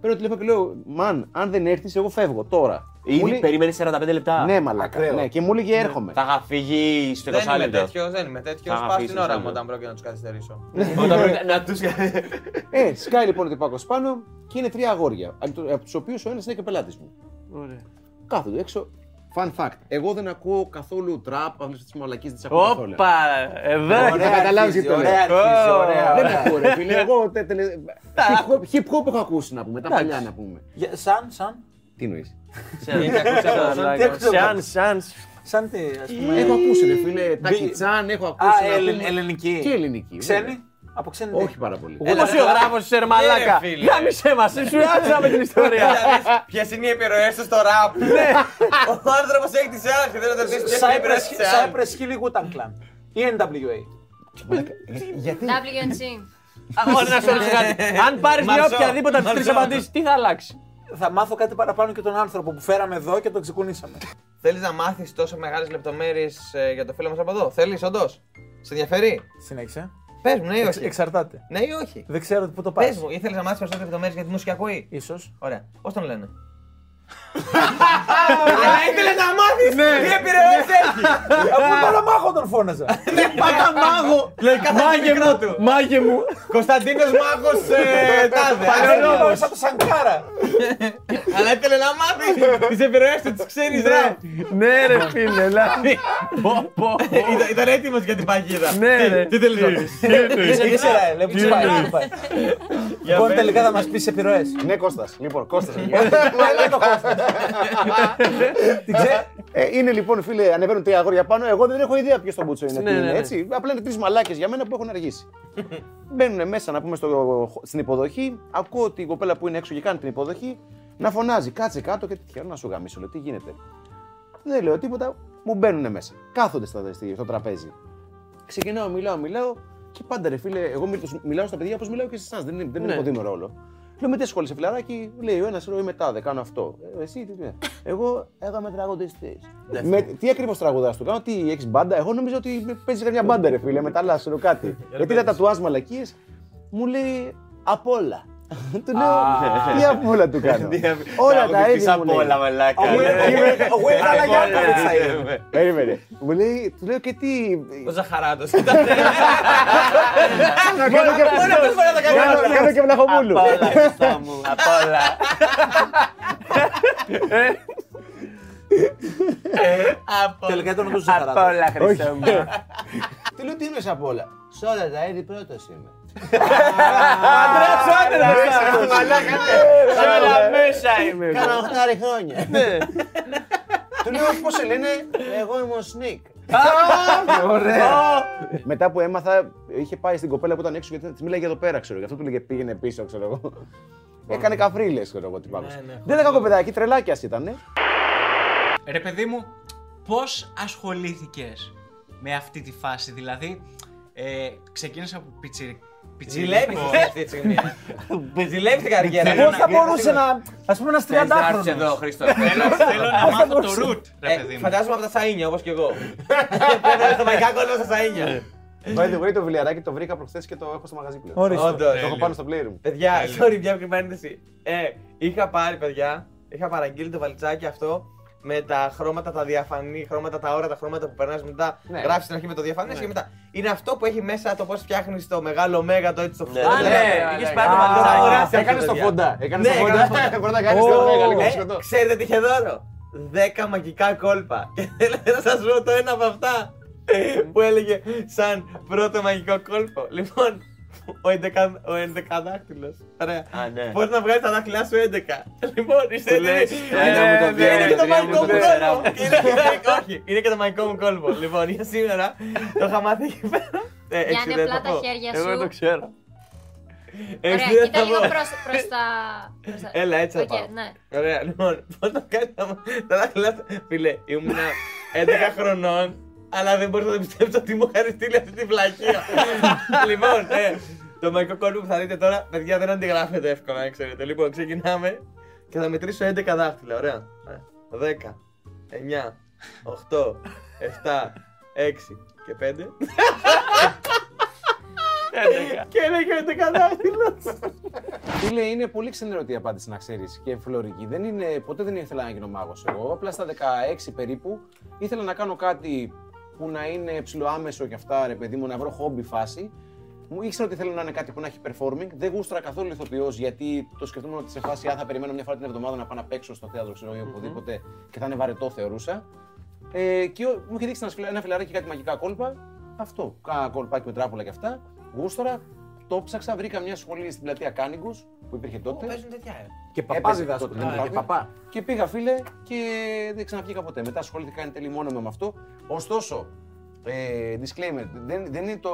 παίρνω τηλέφωνο και λέω: Μαν, αν δεν έρθεις, εγώ φεύγω τώρα. Μου Ήδη λέει- περίμενε 45 λεπτά. Ναι, μαλάκα. Ακραίο. Ναι, και μου έλεγε έρχομαι. Θα είχα φύγει στο 20 Δεν είμαι λεπτό. τέτοιος, δεν είμαι τέτοιος. Θα Πάω αφήσεις στην ώρα άλλο. μου όταν πρόκειται να τους καθυστερήσω. Όταν πρέπει να τους. Ε, σκάει λοιπόν ο τυπάκο πάνω και είναι τρία αγόρια. Από του οποίους ο ένας είναι και πελάτης μου. Ωραία. Κάθονται έξω. Fun fact. Εγώ δεν ακούω καθόλου τραπ, αυτέ τι μαλακίε δεν τι ακούω καθόλου. Όπα, εδώ. Ωραία, θα καταλάβεις γιατί το λέω. Ωραία, αρχίζεις, ωραία, Δεν ωραία. ακούω, ρε φίλε. Εγώ τε- τελε- hip hop- hip hop έχω ακούσει να πούμε. Τα παλιά να πούμε. Για- Σαν, σαν; Τι εννοείς; Έχει ακούσει από Τι ακούω εγώ. Σαν, σαν. Σαν τι, ας πούμε. Έχω ακούσει, ρε φίλε. Τάκι Τσάν, έχω Α, ακούσει. να ελλην- πούμε. ελληνική. Και ελληνική. βέβαια. Ξένη. Από ξένη. Όχι πάρα πολύ. Δημοσιογράφο είσαι ρε μαλάκα. Ναι, ρε, φίλε. Γάμισε μας, σου άρεσα με την ιστορία. Ποιες είναι οι επιρροές του στο ραπ. Ο άνθρωπος έχει τις άλλες και δεν θα δεις ποιες είναι οι επιρροές Cypress της άλλης. Cypress Hill ή Wu-Tang Clan. Ή NWA. Γιατί; WNC. Ωραία, να σου ρωτήσω κάτι. Αν πάρεις μια Μαρζό. οποιαδήποτε από τι τρει Μαρζό. απαντήσεις, τι θα αλλάξεις; Θα μάθω κάτι παραπάνω και τον άνθρωπο που φέραμε εδώ και τον ξεκουνήσαμε. Θέλεις να μάθεις τόσο μεγάλες λεπτομέρειες για το φίλο μας από εδώ; Θέλεις, όντως; Σε ενδιαφέρει; Συνέχισε. Πες μου, ναι ή Εξ- όχι. Εξαρτάται. Ναι ή όχι. Δεν ξέρω πού το Πες πας. μου, ήθελες να μάθεις περισσότερε λεπτομέρειε για τη μουσική ακοή. Ίσως. Ωραία. Πώς τον λένε; Αλλά ήθελε να μάθεις τι επιρροές έχει. Αφού παραμάχο τον φώναζα. Μάγο! Λέει μάγε μου! Μάγε μου! Κωνσταντίνος Μάγος Τάδε. Παλαιός σαν το Σανκάρα. Αλλά ήθελε να μάθεις τις επιρροές του, τις ξέρεις ραπ. Ναι, ρε φίλε, δηλαδή. Πω, πω, πω. Ήταν- Ήταν έτοιμος για την παγίδα. Ναι, ρε. Τι θέλεις να πεις; Ήξερα, ε, λέει, πού πάει, πού πάει. Λοιπόν, τελικά θα μας πεις επιρροές. Ναι, Κώστας. Λοιπόν, Κώστας. Ε, είναι λοιπόν, φίλε, ανεβαίνουν τρία αγόρια πάνω. Εγώ δεν έχω ιδέα ποιος το μπούτσο είναι. Ναι, τι ναι, είναι ναι. έτσι. Απλά είναι τρεις μαλάκες για μένα που έχουν αργήσει. Μπαίνουν μέσα να πούμε στο, στην υποδοχή. Ακούω την κοπέλα που είναι έξω και κάνει την υποδοχή να φωνάζει. Κάτσε κάτω και τέτοια. Να σου γαμίσω, λέω τι γίνεται. Δεν λέω τίποτα. Μου μπαίνουν μέσα. Κάθονται στα, στη- στο τραπέζι. Ξεκινάω, μιλάω, μιλάω και πάντα ρε φίλε, εγώ μιλ- μιλάω στα παιδιά όπως μιλάω και σε εσάς. Δεν, είναι- δεν Ναι. είναι υποδείμενο ρόλο. Λέω με τι ασχολείσαι, φιλαράκι, λέει ο ένας, εγώ είμαι τάδε, κάνω αυτό. Ε, εσύ τι ναι. Εγώ έκανα τραγουδιστής. με, τι ακριβώς τραγουδάς του κάνω, τι έχεις μπάντα; Εγώ νομίζω ότι παίζεις καμιά μπάντα, ρε φίλε, μεταλλάσσεω κάτι. Γιατί τα τατουάζ μαλακίες, μου λέει απ' όλα. Του λέω, τι απ' όλα του κάνω. όλα τα ίδια μου από όλα, λέει. μαλάκα. Ο Will Καλαγιάκοβιτς θα είναι. Περίμενε. Μου λέει, του λέω και τι. Ο Ζαχαράτος. Να κάνω και- κάνω- κάνω και βλαχοπούλου. Απ' όλα, Χριστό μου, απ' όλα. Τελικά ήταν ο Απ' Ζαχαράτος. όλα, Χριστέ μου. Τι λέω, τι είναι απ' όλα. Σε όλα τα είδη πρώτος είμαι. Αντρέας άντρας αυτός. Σε όλα μέσα είμαι. εγώ. Κάνα 8 χρόνια. Του λέω πώς σε λένε, εγώ είμαι ο Σνίκ. Μετά που έμαθα, είχε πάει στην κοπέλα που ήταν έξω γιατί τη μίλαγε εδώ πέρα, ξέρω. Γι' αυτό του λέγε πήγαινε πίσω, ξέρω εγώ. Έκανε καφρίλες, ξέρω εγώ τι πάγω. Δεν ήταν κακό παιδάκι, τρελάκιας ήταν. Ρε παιδί μου, πώς ασχολήθηκες με αυτή τη φάση, δηλαδή ε, ξεκίνησα από πιτσι, Ζηλεύει πιτσιρίκο. αυτή τη στιγμή. Ζηλεύει την καριέρα. Πώς θα μπορούσε να. Α πούμε ένας Θες να έρθεις εδώ, 30χρονο. Χρήστο. Θέλω, θέλω να μάθω το root, ρε Ε, παιδί μου. Φαντάζομαι από τα σαΐνια όπως και εγώ. Πρέπει να είναι στο μαϊκά κόλλημα στα σαΐνια. By the way, το βιλιαράκι το βρήκα προχθές και το έχω στο μαγαζί πλέον. Ορίστε. Όντως. Το έχω πάνω στο playroom. Παιδιά, sorry, μια μικρή παρένθεση. Ε, είχα πάρει, παιδιά, είχα παραγγείλει το βαλιτσάκι αυτό με τα χρώματα, τα διαφανή χρώματα, τα όρατα χρώματα που περνάς μετά. Ναι. Γράφεις στην αρχή με το διαφανές και μετά. Είναι αυτό που έχει μέσα το πώς φτιάχνεις το μεγάλο μέγα το έτσι στο Ναι, φωτό. ναι, ναι, είχες πάρει το Α, βαλιτσάκι. ωραία, αυτό, Έκανε το παιδιά. φοντά. Έκανε Ναι, το έκανα φοντά. το- Πρώτα κάνει το Ω, μέγα λίγο Ε, σκοτώ. ξέρετε τι είχε δώρο; 10 μαγικά κόλπα. Και θέλετε να σας βρω το ένα από αυτά. που έλεγε σαν πρώτο μαγικό κόλπο. Λοιπόν, ο, 11, ο 11 δάχτυλος. Ωραία. Α, ναι. Πώς να βγάλεις τα δάχτυλά σου 11. Λοιπόν, είστε έτοιμοι. λες, ένα μου το Ε, δύο, Είναι ένα και το το τρία, μαγικό μου μου το τέσσερα. κόλπο. Είναι- είναι- Όχι, είναι και το μαγικό μου κόλπο. Λοιπόν, για σήμερα το είχα μάθει εκεί πέρα. Ε, έξι Γιάννη, δεν απλά θα τα πω. χέρια Εγώ το σου. ξέρω. Έξι Ωραία, δεν κοίτα θα λίγο πω. προς, προς τα... προς τα- Έλα, έτσι θα Οκ, πάω. ναι. Ωραία, λοιπόν, πώς το κάνει τα τα δάχτυλά σου. Φίλε, ήμουν 11 χρονών, αλλά δεν μπορούσα να πιστέψω ότι μου είχαν στείλει αυτή τη βλακία. λοιπόν, ε, το μαγικό κόλπο που θα δείτε τώρα, παιδιά δεν αντιγράφεται εύκολα, να ξέρετε. Λοιπόν, ξεκινάμε και θα μετρήσω 11 δάχτυλα, ωραία. Ε, 10, 9, 8, 7, 6 και 5. και έλεγε 11 δάχτυλα. Φίλε, είναι πολύ ξενερωτή η απάντηση να ξέρεις και φλωρική. Δεν είναι, ποτέ δεν ήθελα να γίνω μάγος εγώ. Απλά στα 16 περίπου ήθελα να κάνω κάτι που να είναι ψηλοάμεσο και αυτά, ρε παιδί μου, να βρω χόμπι φάση. Μου ήξερα ότι θέλω να είναι κάτι που να έχει performing. Δεν γούστρα καθόλου ηθοποιός γιατί το σκεφτόμουν ότι σε φάση αν θα περιμένω μια φορά την εβδομάδα να πάω να παίξω στο θέατρο, ξέρω ή οπουδήποτε και θα είναι βαρετό, θεωρούσα. Ε, και ο- μου είχε δείξει ένας, φιλα- ένα φιλαράκι κάτι μαγικά κόλπα. Αυτό. Κάνα κόλπάκι με τράπουλα και αυτά. Γούστορα. Το ψάξα, βρήκα μια σχολή στην πλατεία Κάνιγκο που υπήρχε τότε. Παίζουν τέτοια, ε. Και παπάς Έπαιζε διδάσκω. τότε, δεν ναι, είναι και και παπά. Και πήγα, φίλε, και δεν ξαναβγήκα ποτέ. Μετά ασχολήθηκα εν τέλει μόνο με αυτό. Ωστόσο, ε, disclaimer, δεν, δεν είναι το.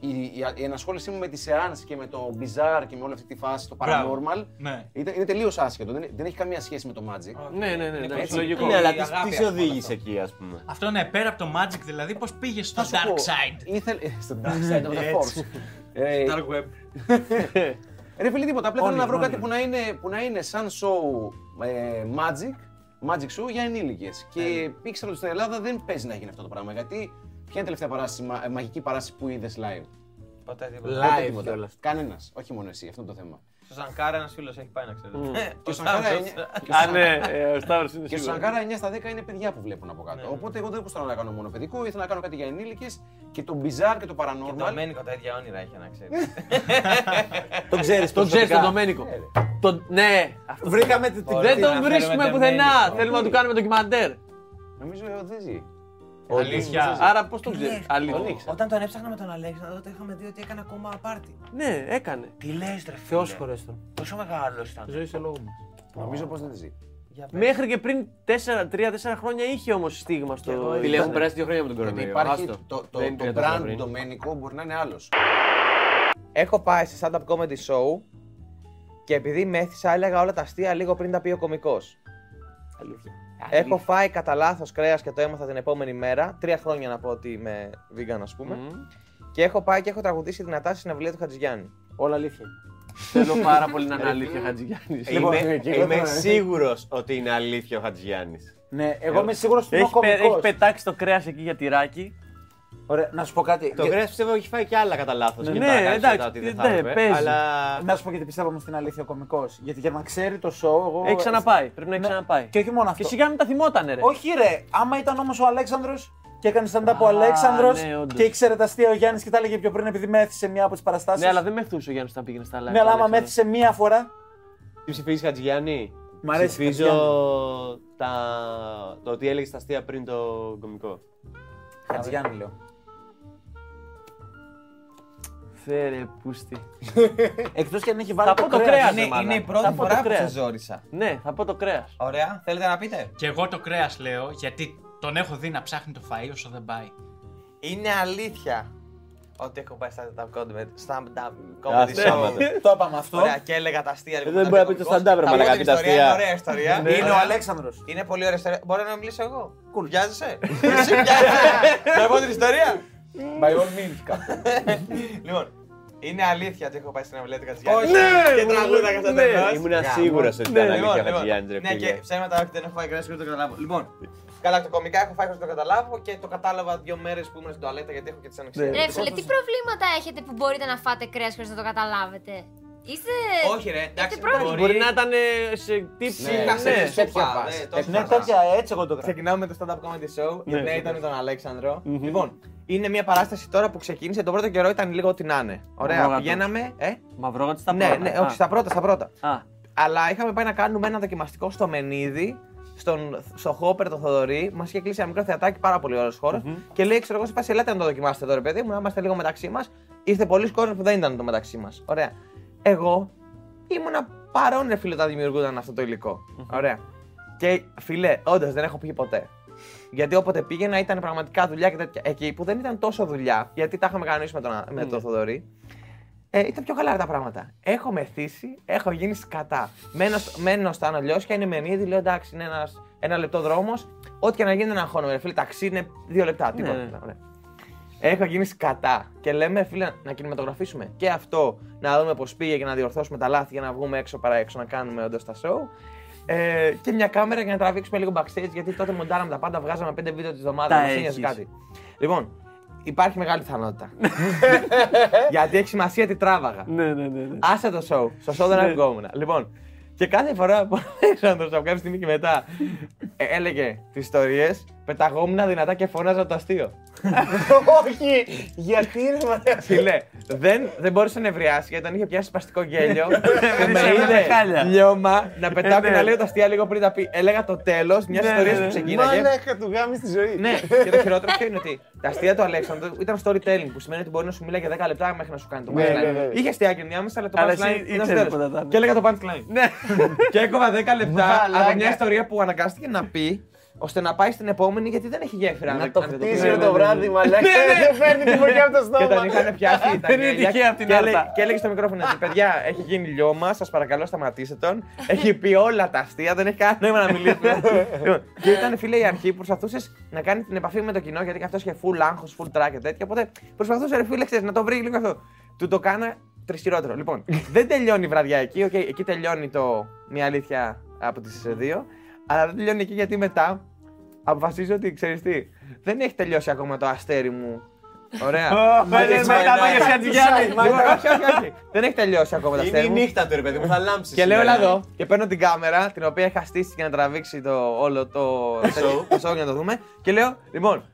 Η, η, η ενασχόλησή μου με τη Seance και με το Bizarre και με όλη αυτή τη φάση, το Μπράβο. Paranormal, Ναι. είναι, είναι τελείως άσχετο. Δεν, δεν έχει καμία σχέση με το Magic. Ναι, ναι, ναι, ναι, Έτσι. λογικό. Ναι, αλλά η τι- αγάπη, τις ας σε πούμε, οδήγησε αυτό. εκεί, ας πούμε. Αυτό ναι, πέρα από το Magic δηλαδή, πώς πήγες στο Θα σου πω, Dark Side. Ήθελε, στο Dark Side of the Force. Ε, Dark web. Ρε φίλε, τίποτα. Απλά θέλω να βρω Όνειρο, κάτι που να, είναι, που να είναι σαν show ε, magic, magic show για ενήλικες. Και ήξερα ότι στην Ελλάδα δεν παίζει να γίνει αυτό το πράγμα. Γιατί ποια είναι η τελευταία παράσταση, μα- ε, μαγική παράσταση που είδες live; Ποτέ τίποτα. Live κιόλας. Κανένας. Όχι μόνο εσύ, αυτό είναι το θέμα. Στο Σανκάρα ένας φίλος έχει πάει να ξέρετε. Και ο Σανκάρα, Σταύρος. εννιά- και ο Α, Σανκάρα- ναι, ε, ο Σταύρος είναι και ο σίγουρος. Σανκάρα 9 στα 10 είναι παιδιά που βλέπουν από κάτω. Οπότε εγώ δεν γούσταρα να κάνω μόνο παιδικό, ήθελα να κάνω κάτι για ενήλικες και το bizarre και το Το paranormal. Μένικο τα ίδια όνειρα έχει να ξέρεις. Τον ξέρεις Τον ξέρεις τον Ντομένικο. Ναι, ρε. Τον- Ναι, αυτό. Βρήκαμε την Ωραία. Δεν τον να βρίσκουμε φέρουμε πουθενά. Ντομένικο. Θέλουμε να του κάνουμε ντοκιμαντέρ. Νομίζω ε, δεν ζει. Αλήθεια. Άρα πώς τον ξέρεις; Αλήθεια. Τον ήξερα. Όταν τον έψαχνα με τον Αλέξανδρο, τότε είχαμε δει ότι έκανε ακόμα πάρτι. Ναι, έκανε. Τι λες, ρε φίλε; Θεός χωρέστο. Πόσο μεγάλος ήταν. Ζωή σε λόγο μας. Νομίζω πως δεν ζει. Για πες. Μέχρι και πριν 3-4 χρόνια είχε όμως στίγμα στο. εγώ Φίλε, έχουν περάσει δύο χρόνια με τον Γιατί κορονοϊό. υπάρχει άστο. το, το, Δεν το, είναι το τόσα brand πριν. Ντομένικο μπορεί να είναι άλλος. Έχω πάει σε stand-up comedy show και επειδή με έθισα έλεγα όλα τα αστεία λίγο πριν τα πει ο κωμικός. Αλήθεια. Έχω φάει κατά λάθος κρέας και το έμαθα την επόμενη μέρα. Τρία χρόνια να πω ότι είμαι vegan, ας πούμε. Μμμ. Και έχω πάει και έχω τραγουδήσει δυνατά στη συναυλία του Χατζηγιάννη. Όλα αλήθεια. Θέλω πάρα πολύ να είναι αλήθεια, Χατζηγιάννης. Λοιπόν, Είμαι, και είμαι εγώ, ε. σίγουρος ότι είναι αλήθεια ο Χατζηγιάννης. Ναι, εγώ είμαι σίγουρος ότι είναι Έχει, πε- έχει κωμικός. πετάξει το κρέας εκεί για τυράκι. Ωραία, να σου πω κάτι. Το Και- κρέα πιστεύω έχει φάει και άλλα κατά λάθος. Ναι, και ναι, τα κάνει εντάξει, μετά ότι δεν ναι, θα έπρεπε, παίζει. Αλλά. Να σου πω γιατί πιστεύω όμως στην αλήθεια ο κωμικός. Γιατί για να ξέρει το show, εγώ. Έχει ξαναπάει. Πρέπει να έχει Ναι. ξαναπάει. Και όχι μόνο αυτό. Και σιγά μην τα θυμότανε, ρε. Όχι, ρε. Άμα ήταν όμως ο Αλέξανδρος και έκανε stand-up ο Α, Αλέξανδρος ναι, όντως. και ήξερε τα αστεία ο Γιάννης και τα έλεγε πιο πριν επειδή με έθισε μία από τις παραστάσεις. Ναι, αλλά δεν με εθούσε ο Γιάννης όταν πήγαινε στα live. Ναι, αλλά άμα Αλέξανδρος. με έθισε μία φορά. Τι ψηφίζεις Χατζηγιάννη; Μ' αρέσει Ψηφίζω Χατζηγιάννη. τα... το ότι έλεγες τα αστεία πριν το κωμικό. Χατζηγιάννη λέω. Φέρε, πούστη. Εκτός και αν έχει βάλει Θα το, πω το κρέας. κρέας. Είναι, ρε, μάνα. είναι η Θα πρώτη πω το φορά που κρέας. σε ζόρισα. Ναι, θα πω το κρέας. Ωραία, θέλετε να πείτε; Και εγώ το κρέας λέω γιατί τον έχω δει να ψάχνει το φαΐ όσο δεν πάει. Είναι αλήθεια ότι έχω πάει στα stand-up comedy stand-up Α, comedy show. σάματο. Το είπαμε αυτό. Ωραία, και έλεγα τα αστεία λίγο. Δεν που μπορεί τα να πει το πει ο stand-up, ρε κωμικός. μαλάκα, Θα πω πει την τα ιστορία, αστεία. Είναι ωραία ιστορία. Είναι ο Ωραία. Αλέξανδρος. Είναι πολύ ωραία ιστορία. Μπορώ να μιλήσω εγώ; Βιάζεσαι. Εσύ βιάζεσαι. Να πω την ιστορία; By all means. Λοιπόν, είναι αλήθεια ότι έχω πάει στην αυλία του Κατσιάννη. Όχι. Και τραγούδακα στα Ναι. τέλος. Ήμουν Για, σίγουρος λοιπόν. ότι ήταν Ναι, αλήθεια ο Λοιπόν, Χατζηγιάννη, ρε Ναι, και φίλε. ψέματα όχι, δεν έχω φάει κρέας και δεν το καταλάβω. Λοιπόν, καλά, το κομικά έχω φάει χωρίς να το καταλάβω και το κατάλαβα δύο μέρες που ήμουν στην τουαλέτα γιατί έχω και τις ανεξιότητε. Ρε φίλε, τι προβλήματα έχετε που μπορείτε να φάτε κρέας χωρίς να το καταλάβετε; Είστε. Όχι, ρε, εντάξει, πρόβλημα. Μπορεί να ήταν ε, σε τύψη. Ναι, Χάσε ναι. τη τέτοια σούπα, φάση. ναι, τόσο Ναι, φάση. τέτοια έτσι εγώ το κρατάω. Ξεκινάμε με το stand-up comedy show. Η Ναι. οποία ήταν με τον αλεξανδρο Λοιπόν, είναι μια παράσταση τώρα που ξεκίνησε. Τον πρώτο καιρό ήταν λίγο ό,τι να είναι. Ωραία, Μαυρόγατος. πηγαίναμε. Ε; Μαυρόγατη στα Ναι, πρώτα. ναι, Α. όχι, στα πρώτα, στα πρώτα. Α, Αλλά είχαμε πάει να κάνουμε ένα δοκιμαστικό στο Μενίδη στον, στο Χόπερ το Θοδωρή, μας είχε κλείσει ένα μικρό θεατάκι, πάρα πολύ ωραίος χώρος. Και λέει, ξέρω εγώ, σε φάση, ελάτε να το δοκιμάσετε εδώ, ρε παιδί μου, να είμαστε λίγο μεταξύ μας. Ήρθε πολλοί κόσμος που δεν ήταν το μεταξύ μας. Ωραία. Εγώ ήμουνα παρόν, ρε φίλε, όταν δημιουργούνταν αυτό το υλικο Ωραία. Και φίλε, όντως δεν έχω πει ποτέ. Γιατί όποτε πήγαινα ήταν πραγματικά δουλειά και τέτοια. Εκεί που δεν ήταν τόσο δουλειά, γιατί τα είχαμε κανονίσει με τον, με τον Θοδωρή, ε, ήταν πιο χαλάρα τα πράγματα. Έχω μεθύσει, έχω γίνει σκατά. Μένω, στο- μένω στα Αναλιώσια, είναι μενίδι, λέω εντάξει, είναι ένας, ένα λεπτό δρόμος. Ό,τι και να γίνει δεν αγχώνομαι. Ρε φίλε, ταξί είναι δύο λεπτά, τίποτα. ναι. Ωραία. Έχω γίνει σκατά. Και λέμε, φίλε, να κινηματογραφήσουμε και αυτό, να δούμε πώς πήγε και να διορθώσουμε τα λάθη για να βγούμε έξω παρά έξω να κάνουμε όντως τα show. Ε, και μια κάμερα για να τραβήξουμε λίγο backstage, γιατί τότε μοντάραμε τα πάντα, βγάζαμε πέντε βίντεο της εβδομάδας. Τα μας ένοιαζε έχεις. κάτι. Λοιπόν, υπάρχει μεγάλη πιθανότητα. γιατί έχει σημασία τι τράβαγα. Ναι, ναι, ναι. ναι. Άσε το show. Στο show δεν ακουγόμουν. Λοιπόν, και κάθε φορά που έξω το show, κάποια στιγμή και μετά, ε, έλεγε τις ιστορίες, πεταγόμουν δυνατά και φώναζα το αστείο. Όχι! Γιατί ρε μαλάκα. Φιλέ, δεν, δεν μπορούσε να νευριάσεις γιατί τον είχε πιάσει σπαστικό γέλιο. και με σε είδε χάλια. λιώμα να πετάω και ναι. να λέω τα αστεία λίγο πριν τα πει. Έλεγα το τέλος μιας Ναι, ιστορίας ναι, που ναι. ξεκίναγε. Μαλάκα του γάμι στη ζωή. Ναι, και το χειρότερο ποιο είναι ότι τα αστεία του Αλέξανδρου ήταν storytelling που σημαίνει ότι μπορεί να σου μιλάει για 10 λεπτά μέχρι να σου κάνει το Ναι, punchline. ναι, ναι. Είχε αστιάκι ενδιάμεσα, αλλά το Αλλά punchline εσύ ήταν στο ήξερες τέλος. πότε θα είναι. Και έλεγα το punchline. Ναι. και έκοβα 10 λεπτά Μαλάκα. από μια ιστορία που αναγκάστηκε να πει ώστε να πάει στην επόμενη γιατί δεν έχει γέφυρα. αν Να δεν- το αν δεν χτίσει πει. όλο το βράδυ, μαλάκα. Δεν παίρνει τη μορφή από το Και τον στόμα. είχαν πιάσει. τα Δεν είναι γέλια τυχαία απ' την και έλεγε- Άρτα. Και έλεγε στο μικρόφωνο έτσι: Παιδιά, έχει γίνει λιώμα, σας παρακαλώ σταματήστε τον. Έχει πει όλα τα αστεία, δεν έχει κανένα νόημα να μιλήσουμε. Λοιπόν, και ήταν φίλε η αρχή που προσπαθούσες να κάνεις την επαφή με το κοινό γιατί και αυτός είχε full άγχος, full track και τέτοια. Οπότε προσπαθούσες ρε φίλε, ξέρεις, να το βρει λίγο αυτό. Του το κάνα τρις χειρότερο. Λοιπόν, δεν τελειώνει η βραδιά εκεί. οκ, εκεί τελειώνει το μια αλήθεια από τις δύο. Αλλά δεν τελειώνει εκεί γιατί μετά αποφασίζω ότι ξέρεις τι. Δεν έχει τελειώσει ακόμα το αστέρι μου. Ωραία. Μετά πήγε Χατζηγιάννη. Λοιπόν, όχι, όχι, όχι. Δεν έχει τελειώσει ακόμα το Είναι αστέρι η μου. νύχτα του, ρε παιδί μου, θα λάμψεις. Και λέω, σήμερα. έλα εδώ. Και παίρνω την κάμερα, την οποία είχα στήσει για να τραβήξει το όλο το, το show για να το δούμε. Και λέω, λοιπόν,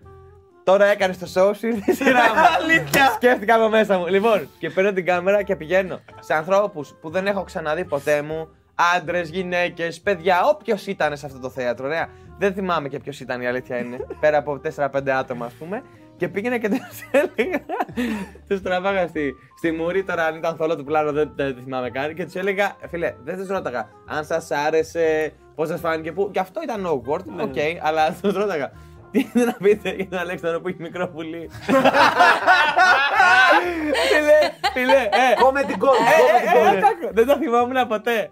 τώρα έκανες το show σου, ήρθε η σειρά μου. Αλήθεια. Σκέφτηκα από μέσα μου. Λοιπόν, και παίρνω την κάμερα και πηγαίνω σε ανθρώπους που δεν έχω ξαναδεί ποτέ μου. Άντρες, γυναίκες, παιδιά, όποιος ήταν σε αυτό το θέατρο, ωραία. Δεν θυμάμαι και ποιος ήταν η αλήθεια είναι. πέρα από 4-5 άτομα, ας πούμε. Και πήγαινα και τους έλεγα. τους τραβάγα στη, στη μούρη. Τώρα, αν ήταν θολό το πλάνο, δεν, δεν θυμάμαι καν. Και τους έλεγα, φίλε, δεν τους ρώταγα αν σας άρεσε, πώς σας φάνηκε, που. Και αυτό ήταν awkward, οκ, αλλά τους ρώταγα. Τι είναι να πείτε για τον Αλέξανδρο που έχει μικρό πουλί; Φίλε, φίλε, ε, Comedy gold. ε, ε, ε, άκου, Δεν το θυμόμουν ποτέ.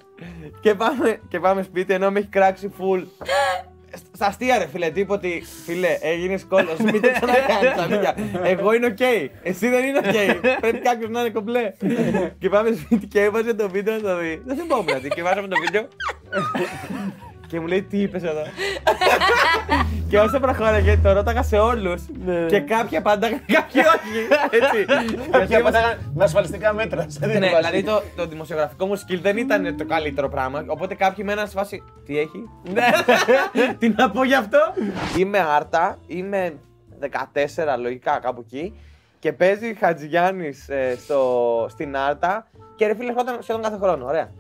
Και πάμε, και πάμε σπίτι ενώ με έχει κράξει full. Στα αστεία ρε φίλε, τύπου ότι φίλε έγινες κώλο. Μην το ξανακάνεις αλήθεια. Εγώ είναι οκ. Εσύ δεν είναι οκ. Πρέπει κάποιος να είναι κομπλέ. και πάμε σπίτι και έβαζε το βίντεο να το δει. Δεν θυμόμουν τι. Και βάζαμε το βίντεο. Και μου λέει τι είπες εδώ; και όσο προχώραγε, το ρώταγα σε όλους. και κάποιοι απαντάγαν, κάποιοι όχι. Έτσι. Κάποια Γιατί πατάγανε με ασφαλιστικά μέτρα. σε ναι, διαβάζει. δηλαδή το, το δημοσιογραφικό μου skill δεν ήταν το καλύτερο πράγμα. Οπότε κάποιοι μέναν σε φάση. Τι έχει; Ναι. Τι να πω γι' αυτό; Είμαι Άρτα, είμαι 14 λογικά κάπου εκεί. Και παίζει Χατζηγιάννης στην Άρτα. Και ρε φίλε, ερχόταν σχεδόν κάθε χρόνο. Ωραία.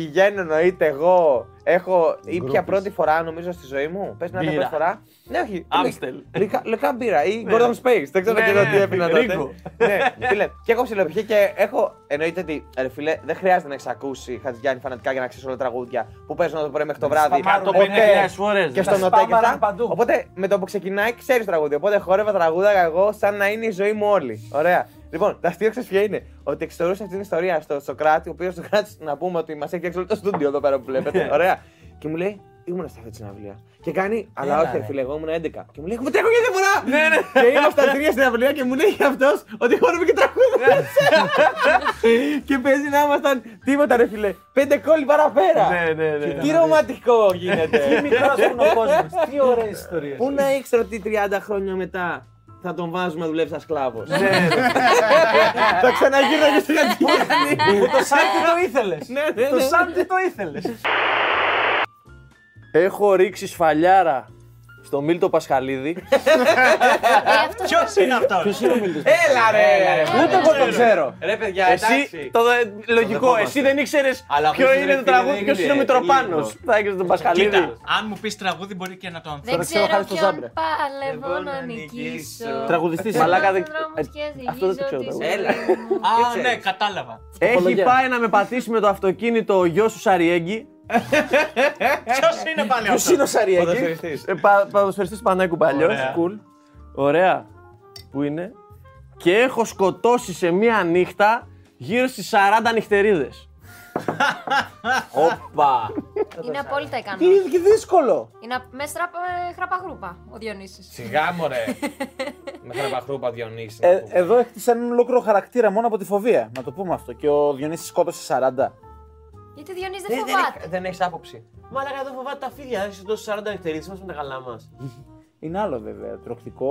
Πηγαίνω εννοείται εγώ. Έχω ήπια πρώτη φορά νομίζω στη ζωή μου. Πες να είναι Μπύρα. πρώτη φορά. Ναι, όχι. Άμστελ. Λικά- Λικά μπύρα ή Gordon Space. Δεν ξέρω Ναι, και εγώ ναι, τι έπινα τότε. Ρίγκο. Ναι, φίλε. Και έχω ψηλοπιχεί και έχω. Εννοείται ότι ρε φίλε, δεν χρειάζεται να έχει ακούσει Χατζηγιάννη φανατικά για να ξέρεις όλα τα τραγούδια που παίζουν το πρωί μέχρι το βράδυ. Σπαμάρουν Οπότε- 150.000 φορές. Και Τα στον ΟΤΕ και σπάμαραν αυτά. παντού. Οπότε με το που ξεκινάει ξέρεις τραγούδια. Οπότε χόρευα τραγούδα εγώ σαν να είναι η ζωή μου όλη. Ωραία. Λοιπόν, τα αστεία ξέρεις ποια είναι; Ότι εξιστορούσε αυτή την ιστορία στο Σοκράτη, ο οποίος Σοκράτη να πούμε ότι μας έχει φτιάξει όλο το στούντιο εδώ πέρα που βλέπετε. Ωραία. Και μου λέει, ήμουν σε αυτή τη συναυλία. Και κάνει, αλλά Έλα, όχι, ρε ρε. φίλε, εγώ ήμουν 11. Και μου λέει, έχουμε τρέχω για διαφορά! Ναι, ναι. Και ήμασταν τρία στην συναυλία και μου λέει αυτός ότι χόρευε και τραγούδια. και παίζει να ήμασταν τίποτα, ρε φίλε. Πέντε κόλλοι παραπέρα. Ναι, ναι, ναι. Τι ρομαντικό γίνεται. Τι μικρός είναι ο κόσμος. Τι ωραίες ιστορίες. Πού να ήξερα ότι 30 χρόνια μετά θα τον βάζουμε να δουλεύει σαν σκλάβος. Θα ξαναγύρω και στο Χατζηγιάννη. Το Σάντι το ήθελες. Ναι, ναι, Το ναι. Σάντι το ήθελες. Έχω ρίξει σφαλιάρα στο Μίλτο Πασχαλίδη. Ε, αυτό Ποιος είναι αυτός; Ποιος είναι ο Μίλτος Έλα ρε! Ούτε εγώ το ξέρω. Ρε παιδιά, Εσύ, εντάξει. το δε- λογικό, εσύ δεν ήξερες Αλλά ποιο αυτός, είναι ρε το φίλε, τραγούδι, δεν ποιος είναι ο είναι, Μητροπάνος. λίγο. Θα έχει τον Πασχαλίδη. Κοίτα, αν μου πεις τραγούδι μπορεί και να το Δεν ανθίσω. ξέρω, ξέρω χάρη στο ποιον Ζάμπρε. παλεύω να νικήσω. Τραγουδιστής. Περνάω Μαλάκα, τους δεν- δρόμους ε, και αυτό δεν το ζυγίζω ξέρω, τη τραγούδι. Έλα. ζωή μου. Α, ξέρεις. ναι, κατάλαβα. Έχει Τοπολογία. πάει να με πατήσει με το αυτοκίνητο ο γιος του Σαριέγγι. Ποιος είναι πάλι Ποιος αυτός; είναι ο Σαριέγκη; Ποδοσφαιριστής. Ε, πα- Ποδοσφαιριστής Πανέκου παλιός. Ωραία. Cool. Ωραία. Πού είναι; Και έχω σκοτώσει σε μία νύχτα γύρω στις 40 νυχτερίδες. Όπα. Είναι απόλυτα ικανός. Τι τι δύσκολο. Είναι με στραπ- ε, χραπαγρούπα ο Διονύσης. Σιγά μωρέ. Με χραπαχρούπα Διονύση. Ε, εδώ έκτισε έναν ολόκληρο χαρακτήρα μόνο από τη φοβία. Να το πούμε αυτό. Και ο Διονύσης σκότωσε 40. Γιατί ο Διονύσης Δεν, δεν δεν, φοβάται. έχ- δεν έχεις άποψη. Μαλάκα δεν φοβάται τα φίδια. Έχει δώσει 40 νυχτερίδε μα με τα καλά μας. Είναι άλλο βέβαια. Τροκτικό.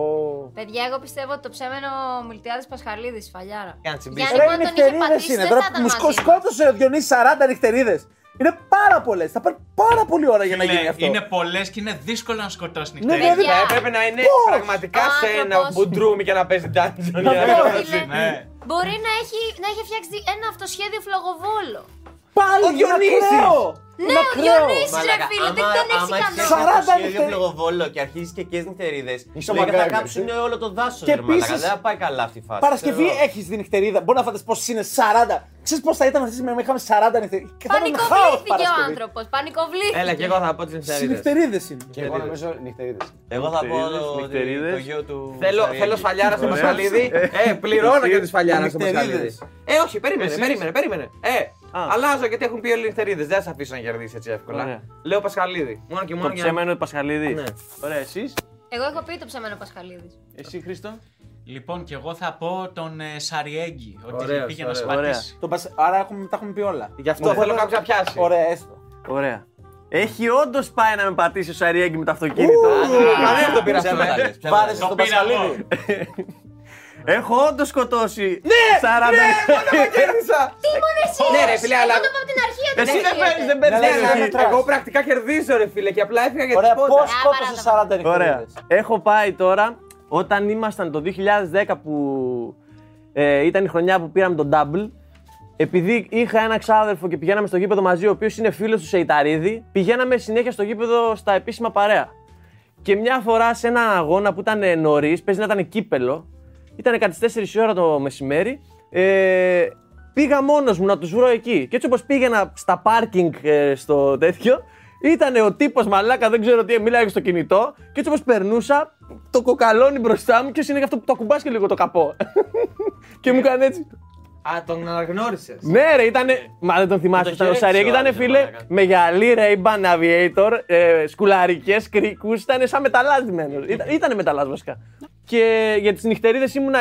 Παιδιά, εγώ πιστεύω ότι το ψέμενο Μιλτιάδης Πασχαλίδης, φαλιάρα. Κάνε τσιμπήσεις. Γιάννη, Ρε αν τον είχε νυχτερίδες πατήσει, είναι. δεν Τώρα θα ήταν που μαζί σκο- μας. σκότωσε ο Διονύσης 40 νυχτερίδες. Είναι πάρα πολλές. Θα πάρει πάρα πολύ ώρα για να γίνει Φίλε, αυτό. είναι πολλές και είναι δύσκολο να σκοτώσεις Ναι, νυχτερίδες. δηλαδή, Παιδιά. Έπρεπε να είναι Πώς; πραγματικά Ο σε ένα άνθρωπος. μπουντρούμι και να παίζει dungeon. Να για πω, να- Φίλε, Ναι. Μπορεί να έχει, να έχει φτιάξει ένα αυτοσχέδιο φλογοβόλο. Πάλι Ο είναι Διονύσης! ακραίο. Ναι, Είναι ο ακραίο. Διονύσης ρε φίλε, δεν τον έχεις άμα ικανό. έχεις 40 σχέδιο νυχτερί- φλογοβόλο και αρχίζεις και καίες νυχτερίδες, Είσαι λέγα θα μαγκάκι, κάψουν όλο το δάσος. Και ρε μαλάκα. επίσης- Δεν θα πάει καλά αυτή η φάση. Παρασκευή Ξέρω. έχεις τη νυχτερίδα. Μπορεί να φανταστείς πώς είναι 40. Ξέρεις πώς θα ήταν αυτή τη στιγμή, είχαμε 40 νυχτερίδε. Πανικοβλήθηκε ο άνθρωπος. Πανικοβλήθηκε. Έλα και εγώ θα πω τις Οι νυχτερίδες. νυχτερίδε είναι. Και εγώ νομίζω νυχτερίδες. Εγώ θα πω Νυχτερίδες, το- ότι νυχτερίδες. το γιο του. Θέλω, Σαριέγγι. θέλω σφαλιάρα στο Ωραία. Πασχαλίδη. Ε, πληρώνω και τη σφαλιάρα στο Νυχτερίδες. Πασχαλίδη. Ε, όχι, περίμενε, Εσείς; περίμενε, περίμενε. Ε, Α. αλλάζω γιατί έχουν πει όλοι οι νυχτερίδες. Δεν θα σε αφήσω να κερδίσει έτσι εύκολα. Ωραία. Λέω Πασχαλίδη. Μόνο και μόνο Το για να. ψέμα είναι ο Πασχαλίδης. Ναι. Ωραία, εσείς; Εγώ έχω πει το ψεμένο Πασχαλίδης. Εσύ, Χρήστο; Λοιπόν, και εγώ θα πω τον ε, Σαριέγγι. Ότι Ωραίος, πήγε να ωραίος. σπατήσει. Το πας- Άρα έχουμε, τα έχουμε πει όλα. Γι' αυτό θέλω κάποιο να πιάσει. Ωραία, έστω. Ωραία. Έχει όντως πάει να με πατήσει ο Σαριέγγι με το αυτοκίνητο. Μα δεν το πήρα αυτό. Ψέματα ε. λες, ψέματα Πάρε λες. στον Το πήρα εγώ. Πασχαλίδη. Έχω όντως σκοτώσει. Ναι, 40 Δεν κέρδισα. Τι μόνο εσύ. Ναι, ρε, φίλε, αλλά- Εγώ το είπα από την αρχή. ότι Εσύ δεν γίνεται. παίρνεις, δεν Ναι, παίρνει. αλλά- Ναι, μετράς. Εγώ πρακτικά κερδίζω, ρε φίλε, και απλά έφυγα για Ωραία, τις πώς πόντες. σκότωσε 40 Ωραία. νυχτερίδε. Έχω πάει τώρα όταν ήμασταν το 2010 που ε, ήταν η χρονιά που πήραμε τον Double. Επειδή είχα ένα ξάδερφο και πηγαίναμε στο γήπεδο μαζί, ο οποίος είναι φίλος του Σεϊταρίδη, πηγαίναμε συνέχεια στο γήπεδο στα επίσημα παρέα. Και μια φορά σε έναν αγώνα που ήταν νωρίς, παίζει να ήταν κύπελο, ήταν κάτι 4 η ώρα το μεσημέρι, ε, πήγα μόνος μου να τους βρω εκεί. Και έτσι όπως πήγαινα στα πάρκινγκ ε, στο τέτοιο, ήταν ο τύπος μαλάκα, δεν ξέρω τι, μίλαγε στο κινητό. Και έτσι όπως περνούσα, το κοκαλώνει μπροστά μου και είναι και αυτό που το ακουμπάς και λίγο το καπό. και μου έκανε έτσι. Α, τον αναγνώρισες. Ναι, ρε, ήταν. Μα δεν τον θυμάσαι. το Ήταν ο χέρι Σαριέκ σου, ήταν άρεσε, φίλε μαλάκα. με γυαλί Ray-Ban Aviator, ε, σκουλαρικές, κρίκους. Ήταν σαν μεταλλάσμένος. Ήταν, ήτανε μεταλλάς βασικά. Και για τις νυχτερίδες ήμουνα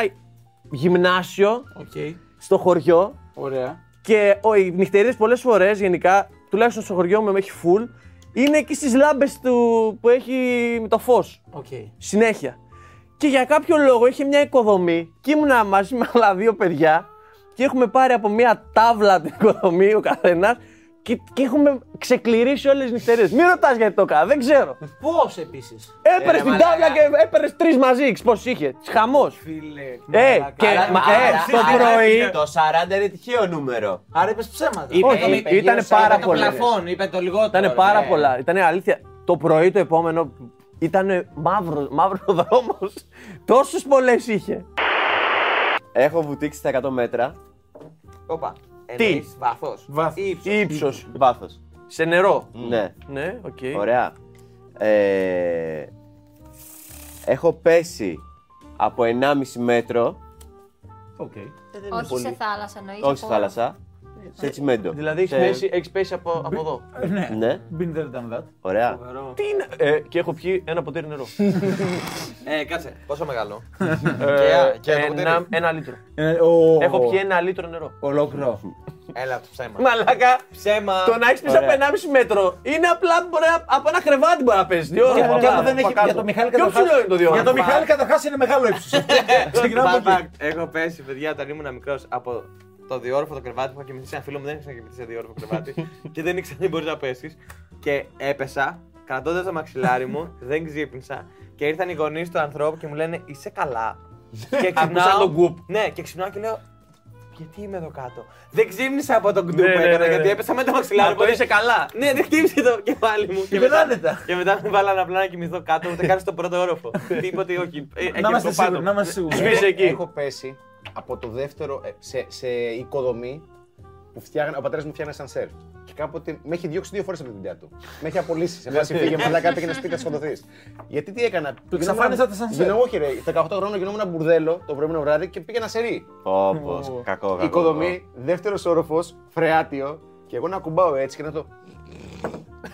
γυμνάσιο Οκ. στο χωριό. Ωραία. Και ο, οι νυχτερίδες πολλές φορές γενικά, τουλάχιστον στο χωριό μου έχει full, είναι εκεί στις λάμπες του που έχει με το φως. Οκ. Συνέχεια. Και για κάποιο λόγο είχε μια οικοδομή και ήμουνα μαζί με άλλα δύο παιδιά και έχουμε πάρει από μια τάβλα την οικοδομή ο καθένας και, και έχουμε ξεκληρίσει όλες τις νυχτερίες. Μην ρωτάς γιατί το έκανα, δεν ξέρω. Πώς επίσης; Έπαιρνε την τάβλα και έπαιρνε τρεις μαζί, πώς είχε. Χαμός. Φίλε. Ε, και Άρα- μα, άρα- ε, το άρα- πρωί. Το 40 είναι τυχαίο νούμερο. Άρα είπες ψέματα. Είπε, Όχι, είπε, ήτανε γύρω σε πάρα το πολλά. πλαφόν, είπε το λιγότερο. Ήταν πάρα ναι. πολλά. Ήταν αλήθεια. Το πρωί το επόμενο ήταν μαύρο, μαύρο δρόμος. Τόσες πολλές είχε. Έχω βουτήξει στα 100 μέτρα. Όπα. Τι; Εννοείς βάθος. Βάθος. Ή ύψος. Ύψος. Βάθος. Σε νερό. Ναι. Ναι, οκ. Ωραία. Ε, έχω πέσει από 1,5 μέτρο. Οκ. Όχι σε θάλασσα εννοείς. Όχι στη από- θάλασσα. Σε τσιμέντο. Δηλαδή έχεις Σε- πέσει, έχεις πέσει από, από εδώ. Ναι. Ναι. Been there, done that. Ωραία. Τι είναι. Ε, και έχω πιει ένα ποτήρι νερό. Ε, κάτσε. Πόσο μεγάλο; Ε, και ένα ένα, ποτήρι; ένα λίτρο. Ε, ο- Έχω πιει ένα λίτρο νερό. Ολόκληρο. Έλα το ψέμα. Μαλάκα, Ψέμα. το να έχεις πει από 1,5 μέτρο είναι απλά μπορεί να- από ένα κρεβάτι μπορεί να πέσει. Δύο ώρες Και από και άμα κάτω, δεν έχει. από κάτω. Για το Μιχάλη Πιο καταρχάς- ψηλό είναι το δύο Για το ώρες; Μιχάλη καταρχάς είναι μεγάλο ύψος. Ξεκινάμε από εκεί. Έχω πέσει, παιδιά, όταν ήμουν μικρός από το διόροφο το κρεβάτι που είχα κοιμηθεί σε ένα φίλο μου, δεν ήξερα να κοιμηθεί σε διόροφο κρεβάτι και δεν ήξερα τι μπορείς να πέσεις. Και έπεσα κρατώντας το μαξιλάρι μου, δεν ξύπνησα και ήρθαν οι γονείς του ανθρώπου και μου λένε Είσαι καλά. και Άκουσαν τον κουπ. Ναι, και ξυπνάω και λέω Γιατί είμαι εδώ κάτω; Δεν ξύπνησα από τον κουπ Ναι, που ναι, έκανα ναι, ναι. γιατί έπεσα με το μαξιλάρι. Μα το οπότε- είσαι καλά. Ναι, δεν χτύπησε το κεφάλι μου. Και μετά άνετα. και μετά με βάλανε απλά να κοιμηθώ κάτω, ούτε καν στον πρώτο όροφο. Τίποτε, όχι. Ε, εκεί Να είμαστε από πάνω. σίγουροι. Να είμαστε σίγουροι. Σβήσε εκεί. Έχω πέσει από το δεύτερο ε, σε, σε οικοδομή που φτιάγανε, ο πατέρας μου φτιάχνει σανσέρ. Και κάποτε με έχει διώξει δύο φορές από την δουλειά του. Με έχει απολύσει. Σε φάση φύγε μαλάκα, πήγαινε σπίτι να σκοτωθείς. Γιατί τι έκανα; Του εξαφάνιζα τα σανσέρ. Γινόμουν, όχι ρε, 18 χρόνια γινόμουν ένα μπουρδέλο το προηγούμενο βράδυ και πήγαινα σε ρί. Όπως. Κακό, κακό. Οικοδομή, δεύτερος όροφος, φρεάτιο. Και εγώ να κουμπάω έτσι και να το.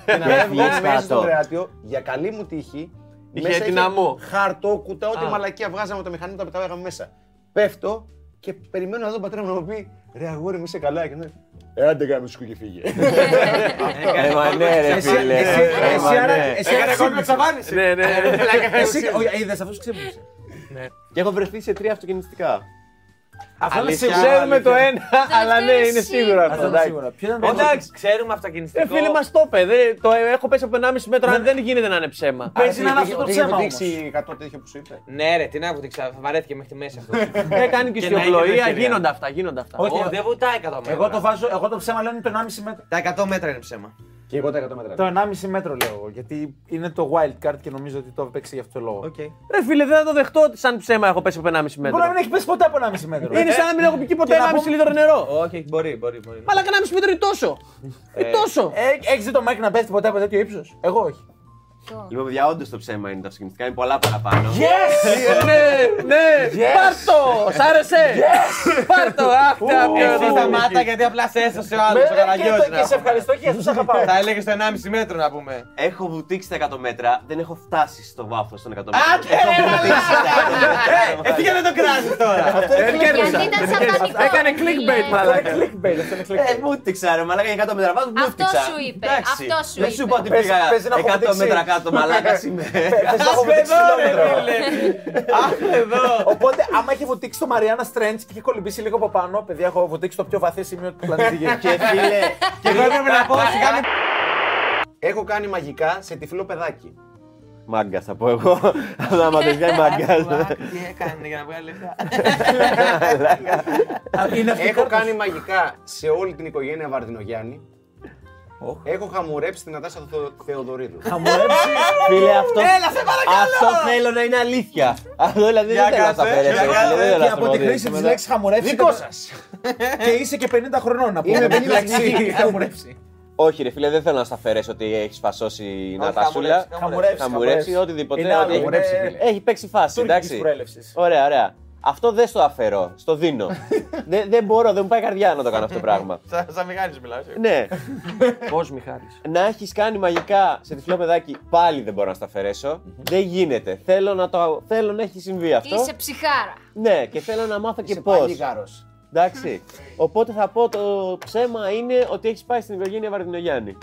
και να Έφυγες βγω μέσα κάτω. στο φρεάτιο. Για καλή μου τύχη. Είχε μέσα δυναμό. Χαρτόκουτα, ό,τι Α. μαλακία βγάζαμε από το μηχανή, τα πετάγαμε μέσα. Πέφτω και περιμένω να δω τον πατέρα μου να μου πει Ρε αγόρι μου είσαι καλά. Και να Ε, άντε κάμε σου και φύγε. Ε, μα ναι, ρε Εσύ- φίλε. εσύ- Ε, εσύ μα άρα- ναι. εσύ άρα ξύπνησες. Ναι, ναι. Εσύ, όχι, είδες αυτός ξύπνησε. Και έχω βρεθεί σε τρία αυτοκινητικά. Αυτό είναι Αλήθεια. σίγουρο. Ξέρουμε το ένα, αλλά ναι, είναι εσύ. σίγουρο αυτό. Αυτό είναι εντάξει. σίγουρο. Ποιο ήταν το Εντάξει. Ξέρουμε Ε, αυτοκινηστικό. φίλε, μας το είπε. δε- Το έχω πέσει από 1,5 μέτρο, αν δεν γίνεται να είναι ψέμα. Παίζει να είναι αυτό το Πήγε ψέμα να όμως. δείξει 100 τέτοιο που σου είπε. Ναι, ρε, τι να βουτήξα, βαρέθηκε μέχρι τη μέση αυτό. Έκανε και Και να έχει ιστιοπλοεία, ευκαιρία. γίνονται αυτά, γίνονται αυτά. Όχι, Ω, Δεν βουτάει 100 μέτρα. Εγώ το βάζω, εγώ το ψέμα λένε το 1,5 μέτρο. Τα 100 μέτρα είναι ψέμα. Και εγώ τα 100 μέτρα. Το 1,5 μέτρο λέω εγώ, γιατί είναι το wild card και νομίζω ότι το έπαιξε για αυτό το λόγο. Ρε φίλε, δεν θα το δεχτώ ότι σαν ψέμα έχω πέσει από 1,5 μέτρο. Μπορεί να μην έχει πέσει ποτέ από 1,5 μέτρο. Είναι σαν να μην έχω πει ποτέ Και να 1,5 πούμε- λίτρο νερό. Όχι, μπορεί, μπορεί. μπορεί. Μαλάκα 1,5 μέτρο είναι τόσο. Ε, τόσο. Έχεις δει το Mike να πέφτει ποτέ από τέτοιο ύψος; Εγώ όχι. Λοιπόν, παιδιά, όντως το ψέμα είναι τα αυτοκινητικά, είναι πολλά παραπάνω. Ναι, ναι, πάρτο! Σ' άρεσε! Πάρτο! Αυτά Εσύ σταμάτα γιατί απλά σε έσωσε ο άλλος ο Και, Καραγκιόζης, το- και σε ευχαριστώ και για αυτό αγαπάω. Θα έλεγες το 1,5 μέτρο να πούμε. Έχω βουτήξει τα 100 μέτρα, δεν έχω φτάσει στο βάθος των 100 μέτρων. Άντε, Έχω ρε, βουτήξει τα 100 μέτρα. Εσύ γιατί δεν το κράζεις τώρα. Γιατί ήταν σατανικό. Έκανε clickbait, φίλε. μαλάκα. Clickbait, αυτό είναι Ε, clickbait. βούτυξα ρε μαλάκα για 100 μέτρα βάθος, Αυτό βούτυξα. σου είπε, Εντάξει. αυτό σου Δεν σου είπε. είπα ότι Πες- πήγα πες να έχω 100 βουτήξει. μέτρα κάτω, μαλάκα είμαι. Πες να έχω βουτήξει χιλιόμετρο. Αχ, εδώ. Οπότε, άμα έχει βουτήξει το Mariana Trench και έχει κολυμπήσει λίγο από πάνω, παιδιά, έχω βουτήξει το πιο βαθύ σημείο του πλανήτη Γη. Και φίλε, Και εγώ έπρεπε να πω σιγά μην Έχω κάνει μαγικά σε τυφλό παιδάκι. Μάγκα θα πω εγώ. Αλλά μα δεν βγαίνει μάγκα. Τι έκανε για να βγάλει λεφτά. Είναι αυτή η Έχω κάρτα κάνει σου. μαγικά σε όλη την οικογένεια Βαρδινογιάννη. Έχω χαμουρέψει την Νατάσα Θεο- Θεοδωρίδου. Χαμουρέψει; Φίλε, αυτό. Έλα, σε παρακαλώ. Αυτό θέλω να είναι αλήθεια. Αυτό δηλαδή Για δεν θέλω να κάτσε, τα αφαιρέσω. για κάτσε. δεν θέλω να Και στα από τη πω χρήση ότι- της λέξης χαμουρέψει. Δικό σας. Και είσαι και 50 χρονών να πούμε. Είμαι με τη 50 λέξη χαμουρέψει. Όχι, ρε φίλε, δεν θέλω να στα αφαιρέσω ότι έχεις φασώσει η Νατασούλα. Χαμουρέψει. Χαμουρέψει, οτιδήποτε. Είναι ότι άλλο, έχει- είναι Έχει παίξει φάση, τουρκικής εντάξει. προέλευσης. Ωραία, ωραία. Αυτό δεν στο αφαιρώ, στο δίνω. δεν, δεν μπορώ, δεν μου πάει η καρδιά να το κάνω αυτό το πράγμα. Σαν σαν Μιχάλης μιλάω. εσύ. ναι, Πώς, Μιχάλη. να έχεις κάνει μαγικά σε τυφλό παιδάκι, πάλι δεν μπορώ να στα αφαιρέσω. δεν γίνεται. Θέλω να, το, θέλω να έχει συμβεί αυτό. Είσαι ψυχάρα. Ναι, και θέλω να μάθω και Είσαι πώς. πάλι γάρος. Εντάξει. Οπότε θα πω το ψέμα είναι ότι έχεις πάει στην οικογένεια Βαρδινογιάννη.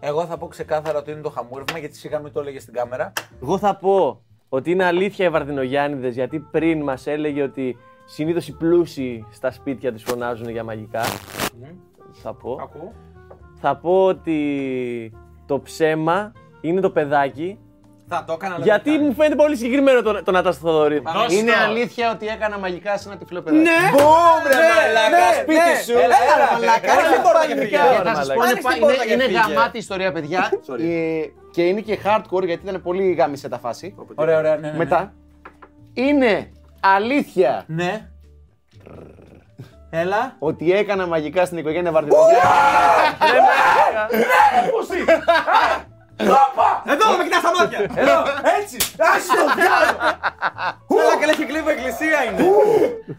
Εγώ θα πω ξεκάθαρα ότι είναι το χαμούρευμα γιατί σιγά μην το έλεγες στην κάμερα. Εγώ θα πω ότι είναι αλήθεια οι Βαρδινογιάννηδες γιατί πριν μας έλεγε ότι συνήθως οι πλούσιοι στα σπίτια τους φωνάζουν για μαγικά. Θα πω. Ακούω. Θα πω ότι το ψέμα είναι το παιδάκι Θα το έκανα. αλλά γιατί δεν μου φαίνεται πολύ συγκεκριμένο το, το Νατάστα Θοδωρίδη. Δώσ' Είναι το. αλήθεια ότι έκανα μαγικά σε ένα τυφλό παιδάκι. Ναι! Μπούμ, ρε μαλάκα, ναι, σπίτι ναι. σου. Έλα, έλα, μαλάκα. Άνοιξε Έλα, την πόρτα και πανικά. φύγε. Και θα σας πω, Άνοιξε είναι, πα- την πόρτα είναι, και είναι φύγε. γαμάτη ιστορία, παιδιά. Ε, και είναι και hardcore γιατί ήταν πολύ γάμισε τα φάση. Ωραία, ωραία, ναι, ναι, ναι. Μετά. Είναι αλήθεια Ναι. Έλα. ότι έκανα μαγικά στην οικογένεια Βαρδινογιάννη. Εδώ με κοιτάς στα μάτια. Εδώ, έτσι. Άσο το διάλογο. Έλα καλά και κλείνω εκκλησία είναι.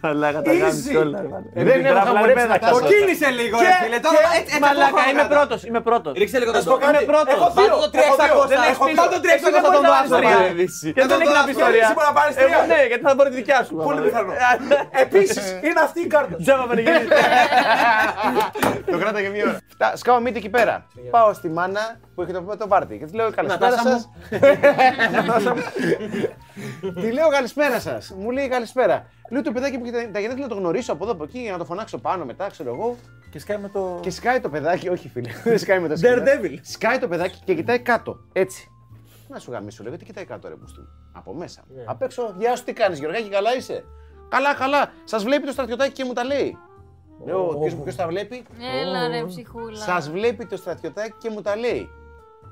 Αλλά τα γάμισε Easy. όλα. ρε, μάνα. Δεν Την έχω τράπλα χαμουρέψει είναι τα πέταξα. κάσσα. Κοκκίνησε λίγο ρε φίλε. Τώρα έτσι έτσι Μαλάκα, ακόμα είμαι κάτω. πρώτος, είμαι πρώτος. Ρίξε λίγο τον σου πω τόπο. κάτι. Είμαι πρώτος. Έχω Βάλτε δύο. το Έχω 300. δύο. Δεν έχεις Έχω πει- βάλτε το Εσύ 300 δεν θα τον μπορείς να δώσω. πάρεις ρε. τρία. Και Δεν δεν το έχει να δώσω. πει ιστορία. Εσύ μπορεί να πάρεις Εγώ τρία. ναι, γιατί θα μπορεί τη δικιά σου. Πολύ πιθανό. Επίσης, είναι αυτή η κάρτα. Τζάμα πανηγυρίζει. Το κράταγε μία ώρα. Τα σκάω μύτη εκεί πέρα. Πάω στη μάνα που έχει το, το πάρτι και της λέω καλησπέρα Νατάσα σα. Τη λέω καλησπέρα σας. Μου λέει καλησπέρα. Λέω το παιδάκι που έχει τα- τα γενέθλια να το γνωρίσω από εδώ από εκεί για να το φωνάξω πάνω μετά, ξέρω εγώ. Και σκάει με το. Και σκάει το παιδάκι, όχι φίλε, δεν σκάει με το σκηνά. Daredevil. Σκάει το παιδάκι και κοιτάει κάτω. Έτσι. Να σου γαμίσω, λέω, τι κοιτάει κάτω, ρε μπουστού. Από μέσα. Απ' έξω, γεια σου, τι κάνεις, Γεωργάκη, καλά είσαι; Καλά, καλά. Σας βλέπει το στρατιωτάκι και μου τα λέει. Λέω, ποιος τα βλέπει. Έλα ρε ψυχούλα. Σας βλέπει το στρατιωτάκι και μου τα λέει.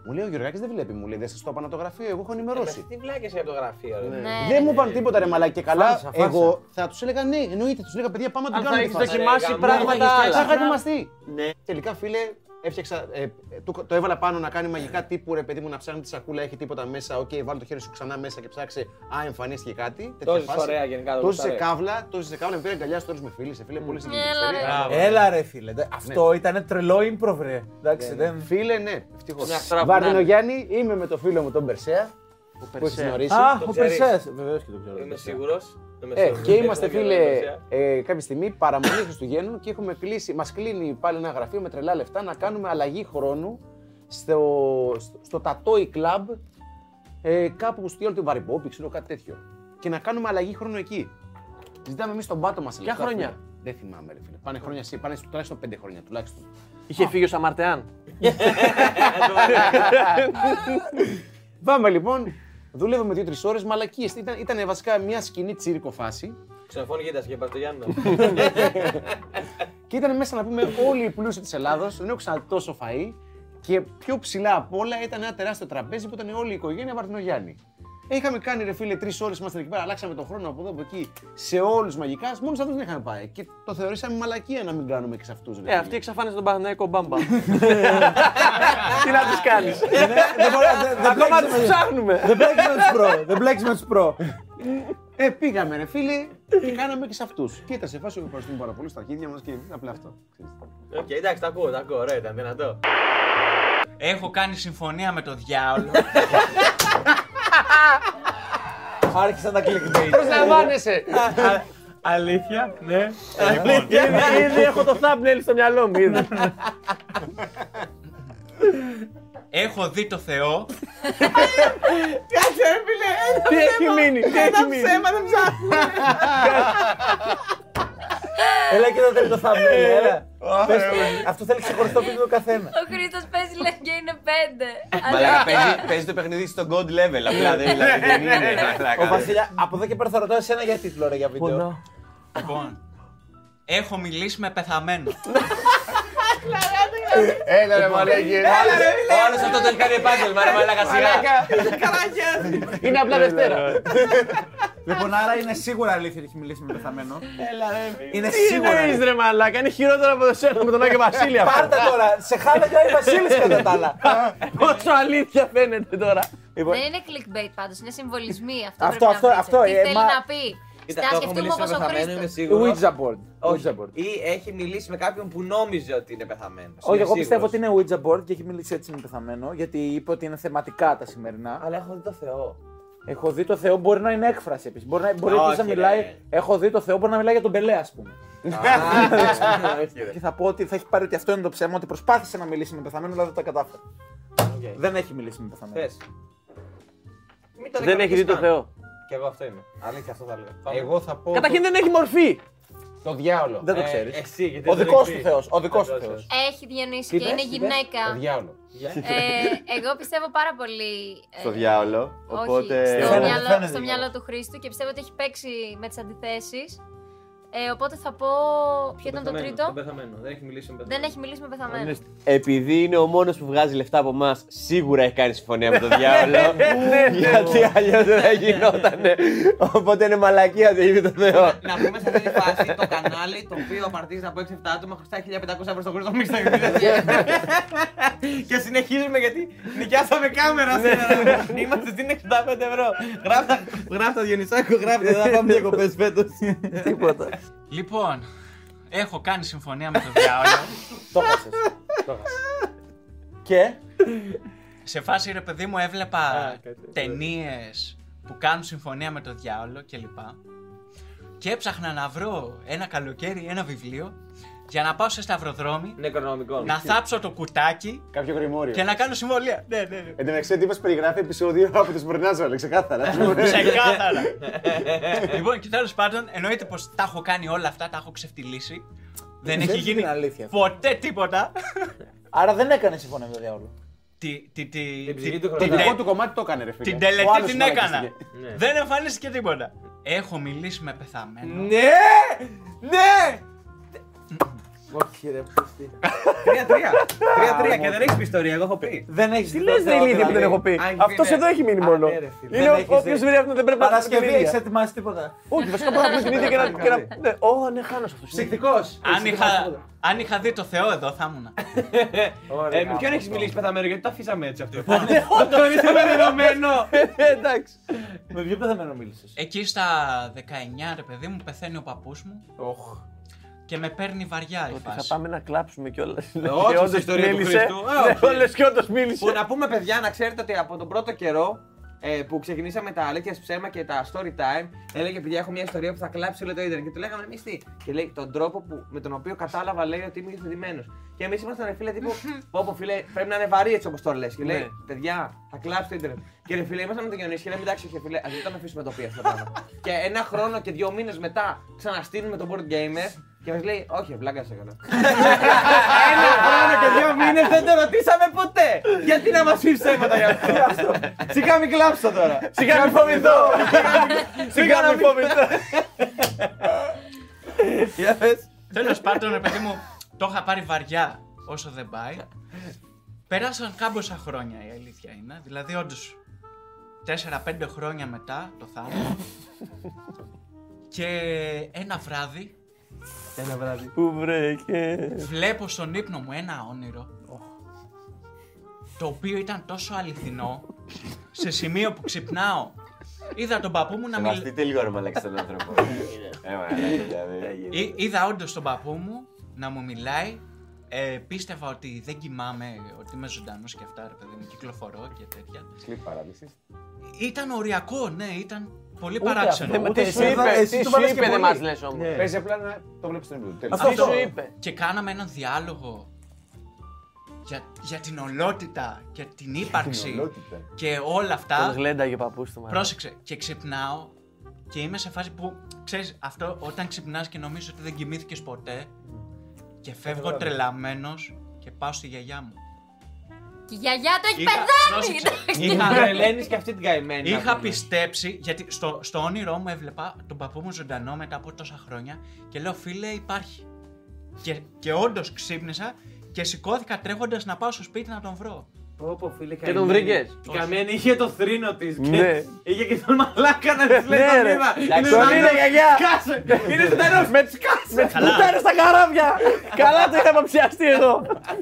Μου λέει ο Γεωργάκης δεν βλέπει, μου λέει δεν σας το είπα να το γραφείο, εγώ έχω ενημερώσει. Τι βλάκες από το γραφείο, ρε. Ναι, Δεν ρε. μου είπαν τίποτα ρε μαλάκι και καλά. Φάρσα, φάρσα. Εγώ θα τους έλεγα ναι, εννοείται. Τους έλεγα παιδιά πάμε να την Αν θα κάνουμε. έχεις τη φάση. δοκιμάσει Ρε, πράγματα γαμώ, Θα άλλα. είχα ετοιμαστεί. Ναι. Τελικά, φίλε, έφτιαξα. Ε, ε, του- το έβαλα πάνω να κάνει μαγικά τύπου ρε παιδί μου να ψάχνει τη σακούλα, έχει τίποτα μέσα. Οκ, βάλει το χέρι σου ξανά μέσα και ψάξε. Α, εμφανίστηκε κάτι. τέτοια Τόση φάση. ωραία γενικά, το Τόση σε γουστάρει. καύλα, τόση σε καύλα. Με πήρε αγκαλιά στο με φίλη, σε φίλε, πολύ συγκεκριμένη Έλα, ρε. ιστορία. Μπράβο. Έλα ρε φίλε. δε- Αυτό ήταν τρελό improv ρε. Εντάξει, δεν. Φίλε, ναι, ευτυχώς. Μια χαρά που Βάρδινο να είναι. Γιάννη, είμαι με το φίλο μου τον Περσέα. Που έχεις γνωρίσει. Α, ο ξέρεις. Περσές. Βεβαίως και το ξέρω. Είμαι σίγουρος. Είμαι Ε, σίγουρος. και είμαστε Έχω φίλε γεννασία. ε, κάποια στιγμή παραμονή Χριστουγέννων και έχουμε κλείσει, μας κλείνει πάλι ένα γραφείο με τρελά λεφτά να κάνουμε αλλαγή χρόνου στο, στο, στο Tatoi Club ε, κάπου στο Γιώργο του Βαριμπόπη, ξέρω κάτι τέτοιο. Και να κάνουμε αλλαγή χρόνου εκεί. Ζητάμε εμείς τον πάτο μας. Ποια χρόνια; Δεν θυμάμαι, ρε φίλε. Πάνε χρόνια, σι- πάνε στο- τουλάχιστον πέντε χρόνια τουλάχιστον. Είχε φύγει ο Σαμαρτεάν. Πάμε λοιπόν, δουλεύουμε δύο-τρεις ώρες, μαλακίες. Ήταν, ήταν βασικά μια σκηνή τσίρικο φάση. Ξενοφώνει κοίτας και είπα στο Γιάννη. Και ήταν μέσα να πούμε όλοι οι πλούσιοι της Ελλάδος, δεν έχω ξαναδεί τόσο φαΐ. Και πιο ψηλά απ' όλα ήταν ένα τεράστιο τραπέζι που ήταν όλη η οικογένεια Βαρδινογιάννη. Ε, Είχαμε κάνει ρε φίλε τρεις ώρες, ήμασταν εκεί πέρα, αλλάξαμε τον χρόνο από εδώ από εκεί σε όλους μαγικά. Μόνο σε αυτούς δεν είχαμε πάει. Και το θεωρήσαμε μαλακία να μην κάνουμε και σε αυτούς. Ε, αυτή εξαφάνισε τον Παναθηναϊκό μπάμπα. Τι να τους κάνεις; Δεν μπορεί- δεν- δεν Ακόμα μπλέξεις τους με- ψάχνουμε. Δεν μπλέξει με τους προ. Δεν μπλέξει με τους προ. Ε, πήγαμε ρε φίλε και κάναμε και σε αυτούς. Και ήταν σε φάση που ευχαριστούμε πάρα πολύ στα αρχίδια μας και απλά αυτό. Οκ, εντάξει, τα ακούω, τα ακούω. Ωραία, ήταν δυνατό. Έχω κάνει συμφωνία με το διάολο. Άρχισαν τα clickbait. Προσλαμβάνεσαι! Αλήθεια, ναι. Ήδη ήδη έχω το thumbnail στο μυαλό μου. ήδη. Έχω δει το Θεό. Τι έχει μείνει, τι έχει μείνει. Έλα και το τρίτο thumbnail, έλα. Πες το. Αυτό θέλει ξεχωριστό βίντεο το καθένα. Ο Χρήστος παίζει λέει και είναι πέντε. Μαλάκα, παίζει, παίζει το παιχνίδι στο God level. Απλά δεν, δηλαδή, δεν είναι. μαλάκα. Ο Βασίλια, από εδώ και πέρα θα ρωτάω εσένα για τίτλο ρε για βίντεο. Λοιπόν, έχω μιλήσει με πεθαμένο. Έλα ρε μαλάκι. Ο άλλος αυτό το έχει κάνει επάγγελμα, ρε μαλάκα σιγά. Είναι απλά Δευτέρα. Λοιπόν, άρα είναι σίγουρα αλήθεια ότι έχει μιλήσει με πεθαμένο. Είναι Τι σίγουρα. εννοείς ρε μαλάκα, είναι χειρότερο από το σένα με τον Άγιο Βασίλη αυτό. Πάρτε τώρα, σε χάλαγε ο Βασίλης κατά τα άλλα. Πόσο αλήθεια φαίνεται τώρα. Λοιπόν, Δεν είναι clickbait πάντως, είναι συμβολισμοί. Αυτό, Αυτό, πρέπει αυτό, να πείτε. αυτό, Τι ε, θέλει μα- να πει. Κοίτα, Στα το έχω σκεφτούμε μιλήσει με όπως ο πεθαμένο, είμαι Χρήστος. σίγουρος. Ouija board. Όχι. Ouija board. Ή έχει μιλήσει με κάποιον που νόμιζε ότι είναι πεθαμένος. Όχι, εγώ πιστεύω ότι είναι Ouija board και έχει μιλήσει έτσι με πεθαμένο, γιατί είπε ότι είναι θεματικά τα σημερινά. Αλλά έχω δει το Θεό. Έχω δει το Θεό, μπορεί να είναι έκφραση επίσης. Μπορεί, να, μπορεί Όχι, επίσης να ρε. μιλάει. Έχω δει το Θεό, μπορεί να μιλάει για τον Πελέ, ας πούμε. Όχι, ρε. και θα πω ότι θα έχει πάρει ότι αυτό είναι το ψέμα, ότι προσπάθησε να μιλήσει με πεθαμένο, αλλά δεν τα κατάφερε. Οκ. Δεν έχει μιλήσει με πεθαμένο. Θες. Μην το Δεν έχει δει το δικαιολογείς καν. Θεό. Κι εγώ αυτό είμαι. Αλήθεια, αυτό θα λέω. Πάμε. Εγώ θα πω. Καταρχήν δεν έχει μορφή. Το διάολο. Δεν το Ε, ξέρεις. Εσύ, γιατί Ο δεν δικός έχεις του δει. Θεός. Ο δικός του Όντως, Θεός. όντως. Έχει διανοήσει Τι και είπες, είναι τι είπες; γυναίκα. Το διάολο. Ε, εγώ πιστεύω πάρα πολύ. ε, Στο διάολο. Οπότε. Όχι, στο, Φαίνεται, μυαλό, φαίνεται στο λίγο. μυαλό του Χρήστου και πιστεύω ότι έχει παίξει με τις αντιθέσεις. Ε, οπότε θα πω. Ποιο ήταν το Πεθαμένο, τρίτο. τον πεθαμένο. Δεν έχει μιλήσει με πεθαμένο. Δεν έχει μιλήσει με πεθαμένο. Επειδή είναι ο μόνος που βγάζει λεφτά από εμάς, σίγουρα έχει κάνει συμφωνία με τον διάολο. γιατί αλλιώς δεν θα γινόταν. Οπότε είναι μαλακία ότι έχει το Θεό. Να πούμε σε αυτή τη φάση το κανάλι το οποίο απαρτίζεται από 6-7 άτομα χρωστάει 1500 ευρώ στον Χρήστο Μίξτα. Και συνεχίζουμε γιατί νοικιάσαμε κάμερα σήμερα. Είμαστε στην 65 ευρώ. Γράφτα, γράφτα Διονυσάκο, γράφτα. Δεν θα πάμε διακοπές φέτος. Τίποτα. Λοιπόν, έχω κάνει συμφωνία με το διάολο. Το χάσες. Το χάσες. Και; Σε φάση ρε παιδί μου έβλεπα ταινίες που κάνουν συμφωνία με το διάολο κλπ. Και έψαχνα να βρω ένα καλοκαίρι ένα βιβλίο για να πάω σε σταυροδρόμι, Νεκρονομικό. να θάψω το κουτάκι Κάποιο γρημόριο. και να κάνω συμβολία. Ναι, ναι, ναι. Εν τω μεταξύ, ο τύπος περιγράφει επεισόδιο από τους Μπερνάζολε, ξεκάθαρα. Ξεκάθαρα. λοιπόν, και τέλος πάντων, εννοείται πως τα έχω κάνει όλα αυτά, τα έχω ξεφτυλίσει. Δεν έχει ξέρεις γίνει την αλήθεια. ποτέ τίποτα. Άρα δεν έκανε συμφωνία με το διάολο. Τι- τι- τι- Την ψυχή τι- του Το την χρονιά. δικό τε- του κομμάτι το έκανε, ρε φίλε. Την Ο τελετή άλλος την μαλακίστηκε. έκανα. Ναι. Δεν εμφανίστηκε τίποτα. Έχω μιλήσει με πεθαμένο. Ναι! Ναι! Όχι ρε, πούστη. Τρία-τρία. Τρία-τρία και δεν έχεις πει ιστορία, εγώ έχω πει. Δεν έχεις Τι λες ρε ηλίθεια που δεν έχω πει; Α, έχει Αυτός πει, ναι. εδώ έχει μείνει Α, μόνο. ναι, ρε, φίλε. Είναι Δεν ο έχεις οποίο δει. βρει αυτόν δεν πρέπει να πει την Παρασκευή έχεις ίδια. ετοιμάσει τίποτα. Όχι, βασικά πρέπει να πει την ίδια και να. και να- ναι. Ω, ναι, χάνω αυτός. Ψυχτικός. Αν είχα, αν είχα δει το Θεό εδώ θα ήμουν. Ε, με ποιον έχεις μιλήσει πεθαμένο, γιατί το αφήσαμε έτσι αυτό. Το θεωρήσαμε δεδομένο. Εντάξει. Με ποιο πεθαμένο μίλησες; Εκεί στα 19 ρε παιδί μου πεθαίνει ο παππούς μου και με παίρνει βαριά η Ότι θα φάση. πάμε να κλάψουμε κιόλας. όχι, στην ιστορία του Χριστού. Ε, όχι. Όλες και όντως μίλησε. Που να πούμε παιδιά, να ξέρετε ότι από τον πρώτο καιρό ε, που ξεκινήσαμε τα αλήθειας ψέμα και τα story time, έλεγε παιδιά έχω μια ιστορία που θα κλάψει όλο το ίντερνετ. Και του λέγαμε εμείς τι. Και λέει τον τρόπο που, με τον οποίο κατάλαβα λέει ότι είμαι υιοθετημένο. Και εμείς ήμασταν ρε φίλε τύπου. Πω πω φίλε, πρέπει να είναι βαρύ έτσι όπως το λες. Και λέει Ναι. παιδιά, θα κλάψει το ίντερνετ. Και ρε φίλε, ήμασταν με τον Γιονίση και λέμε εντάξει, όχι, φίλε, ας δεν το αφήσουμε το πει αυτό το πράγμα. και ένα χρόνο και δύο μήνες μετά ξαναστείλουμε τον board gamer και μας λέει όχι, βλάκα σε καλά. Ένα χρόνο και δύο μήνες δεν το ρωτήσαμε ποτέ. Γιατί να μας πει ψέματα γι' αυτό; Σιγά μην κλάψω τώρα. Σιγά μην φοβηθώ. Σιγά μην φοβηθώ. Για πες. Τέλος πάντων, ρε παιδί μου, το είχα πάρει βαριά όσο δεν πάει. Πέρασαν κάμποσα χρόνια η αλήθεια είναι. Δηλαδή, όντως, 4-5 χρόνια μετά το θάνατο. και ένα βράδυ Ένα βράδυ. Πού βρέκες; βλέπω στον ύπνο μου ένα όνειρο. Το οποίο ήταν τόσο αληθινό, σε σημείο που ξυπνάω. Είδα τον παππού μου να μιλάει. Σεβαστείτε λίγο ρε μαλάκα τον άνθρωπο. Ε, μαλάκα, δηλαδή. Εί- Είδα όντως τον παππού μου να μου μιλάει. Ε, πίστευα ότι δεν κοιμάμαι, ότι είμαι ζωντανός και αυτά, ρε παιδί μου, κυκλοφορώ και τέτοια. Sleep paralysis. Ήταν οριακό, ναι, ήταν πολύ παράξενο. αυτό. Τι Ούτε σου εσύ είπε, θα- εσύ τι το σου βάλες είπε, και δεν πολύ. μα λε όμω. Ναι. Παίζει απλά να το βλέπεις στον ύπνο. Τέλος. Αυτό. Τι σου είπες. Και κάναμε έναν διάλογο για, για την ολότητα και την ύπαρξη Κοινολότητα. και όλα αυτά. Τον γλένταγε ο παππούς του μάλλον. Πρόσεξε, και ξυπνάω και είμαι σε φάση που ξέρεις αυτό όταν ξυπνάς και νομίζεις ότι δεν κοιμήθηκες ποτέ και φεύγω τρελαμένος και πάω στη γιαγιά μου. Και η γιαγιά το έχει Είχα- πεθάνει! πρόσεξε, Είχα είχα, τρελαίνεις και αυτή την καημένη. να είχα πούμε. πιστέψει, γιατί στο, στο όνειρό μου έβλεπα τον παππού μου ζωντανό μετά από τόσα χρόνια και λέω φίλε υπάρχει. Και, και όντως ξύπνησα και σηκώθηκα τρέχοντας να πάω στο σπίτι να τον βρω. Πω, πω, φίλε, Και τον καημένη. βρήκες; Η καημένη είχε το θρήνο της. Ναι. Είχε και τον μαλάκα να της λέει Ναι, το ρε. βήμα. Εντάξει, τον είναι, γιαγιά. Σκάσε! Είναι ζωντανό! Με σκάσε! Με σκουτάρε στα καράβια! Καλά το είχαμε ψιαστεί εδώ.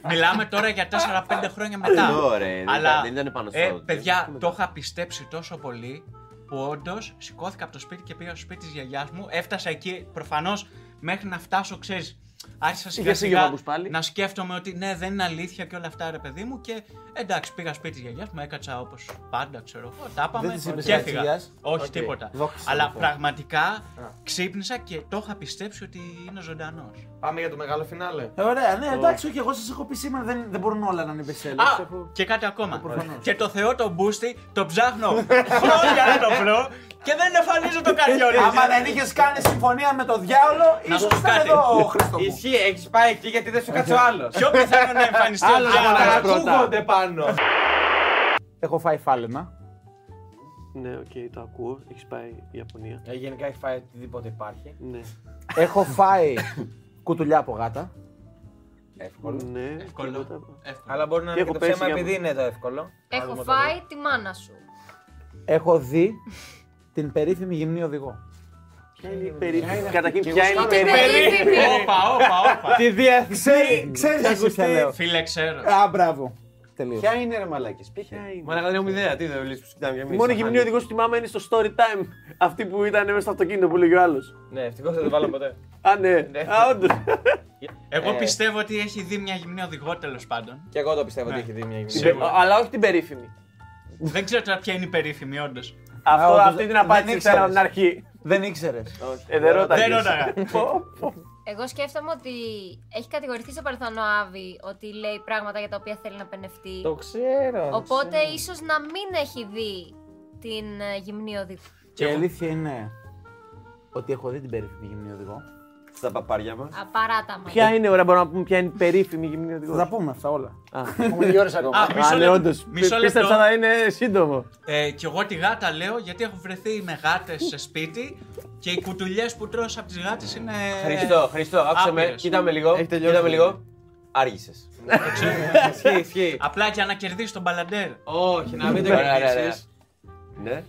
Μιλάμε τώρα για 4-5 χρόνια μετά. Ωραία, δεν Αλλά, ήταν- δεν ήταν πάνω στο ε, audio. παιδιά, το είχα πιστέψει τόσο πολύ που όντως σηκώθηκα από το σπίτι και πήγα στο σπίτι της γιαγιάς μου. Έφτασα εκεί προφανώς μέχρι να φτάσω, ξέρεις. Άρχισα σιγά Είχες φύγει ο σιγά παππούς πάλι; να σκέφτομαι ότι ναι, δεν είναι αλήθεια και όλα αυτά, ρε παιδί μου. Και εντάξει, πήγα σπίτι της γιαγιάς μου, έκατσα όπως πάντα, ξέρω εγώ. Τα είπαμε Δεν της είπες και κάτι έφυγα. γιαγιάς; Όχι, Οκ. τίποτα. Δόξα τω Αλλά Θεώ. πραγματικά ξύπνησα και το είχα πιστέψει ότι είναι ζωντανός. Πάμε για το μεγάλο φινάλε. Ε, ωραία, ναι, εντάξει, όχι, εγώ σας έχω πει σήμερα δεν, δεν μπορούν όλα να είναι bestseller. Α, Έχω- και κάτι ακόμα. προφανώς. Και το Θεό τον Μπούστη το ψάχνω χρόνια να το βρω και δεν εμφανίζω το καριόλι. Άμα δεν είχες κάνει συμφωνία με το διάολο, Να ίσω σου πω ήταν κάτι. εδώ ο Χριστό. Ισχύει, έχεις πάει εκεί γιατί δεν σου κάτσε ο άλλος. Πιο πιθανό να εμφανιστεί ο Άλλος να διάβολος. ακούγονται πάνω. Έχω φάει φάλαινα. Ναι, οκ, το ακούω. Έχεις πάει η Ιαπωνία. Ε, Γενικά έχει φάει οτιδήποτε υπάρχει. Ναι. Έχω φάει κουτουλιά από γάτα. Εύκολο. Ναι. Εύκολο. τίποτα. Εύκολο. Αλλά μπορεί να Και είναι και έχω το πέσει ψέμα για- επειδή είναι το εύκολο. Έχω Άδειμο το φάει τη μάνα σου. Έχω δει την περίφημη γυμνή οδηγό. Ποια είναι η περίφημη. Καταρχήν, ποια είναι η Την περίφημη. περίφημη. Όπα, όπα, όπα. Τη διεύθυνση. Ξέρεις τι ποια λέω. Φίλε, ξέρω. Α, μπράβο. Τελείω. Ποια είναι ρε μαλάκες, ποια Ποια είναι; Μαλάκα δεν έχουμε ιδέα, τι δεν βλέπει που κοιτάμε κι Η εμείς. μόνη σαν γυμνή χάλια. οδηγός που θυμάμαι είναι στο story time. Αυτή που ήταν μέσα στο αυτοκίνητο που λέγει ο άλλος. Ναι, ευτυχώς δεν το βάλω ποτέ. Α, ναι. Α, όντως. Εγώ Ε. πιστεύω ότι έχει δει μια γυμνή οδηγό τέλος πάντων. Και εγώ το πιστεύω ότι Ναι. έχει δει μια γυμνή. Σίγουρα. Αλλά όχι την περίφημη. Δεν ξέρω τώρα ποια είναι η περίφημη, όντως. Αυτό, όντως, αυτή την απάντηση δεν ξέραμε από την ήξερες. αρχή. Δεν ήξερες. Ε, δεν ρώταγες. Δεν ρώταγα. Πω, πω. Εγώ σκέφτομαι ότι έχει κατηγορηθεί στο παρελθόν ο Άβη ότι λέει πράγματα για τα οποία θέλει να πενευτεί. Το ξέρω. Οπότε ίσως να μην έχει δει την ε, γυμνή οδηγό. Και η αλήθεια είναι ότι έχω δει την περίφημη γυμνή οδηγό. Στα παπάρια μας. Απαράτα μα. Ποια είναι, ωραία, μπορούμε να πούμε ποια είναι η περίφημη γυμνή οδηγός. Θα τα πούμε αυτά όλα. Έχουμε δύο ώρες ακόμα. Α, μισό Α, ναι, λεπτό. όντως. Μισό Πι- Πίστεψα λεπτό. να είναι σύντομο. Ε, και εγώ τη γάτα λέω γιατί έχω βρεθεί με γάτε σε σπίτι και οι κουτουλιές που τρως από τις γάτες είναι. Χριστό, Χριστό, άκουσε με. άπειρες. Κοίτα με λίγο. Έχει τελειώσει. Κοίτα με λίγο. Άργησες. Ισχύει, ισχύει. Απλά για να κερδίσεις τον μπαλαντέρ. Όχι, να μην το Ωραία, ωραία, κερδίσεις. Ναι.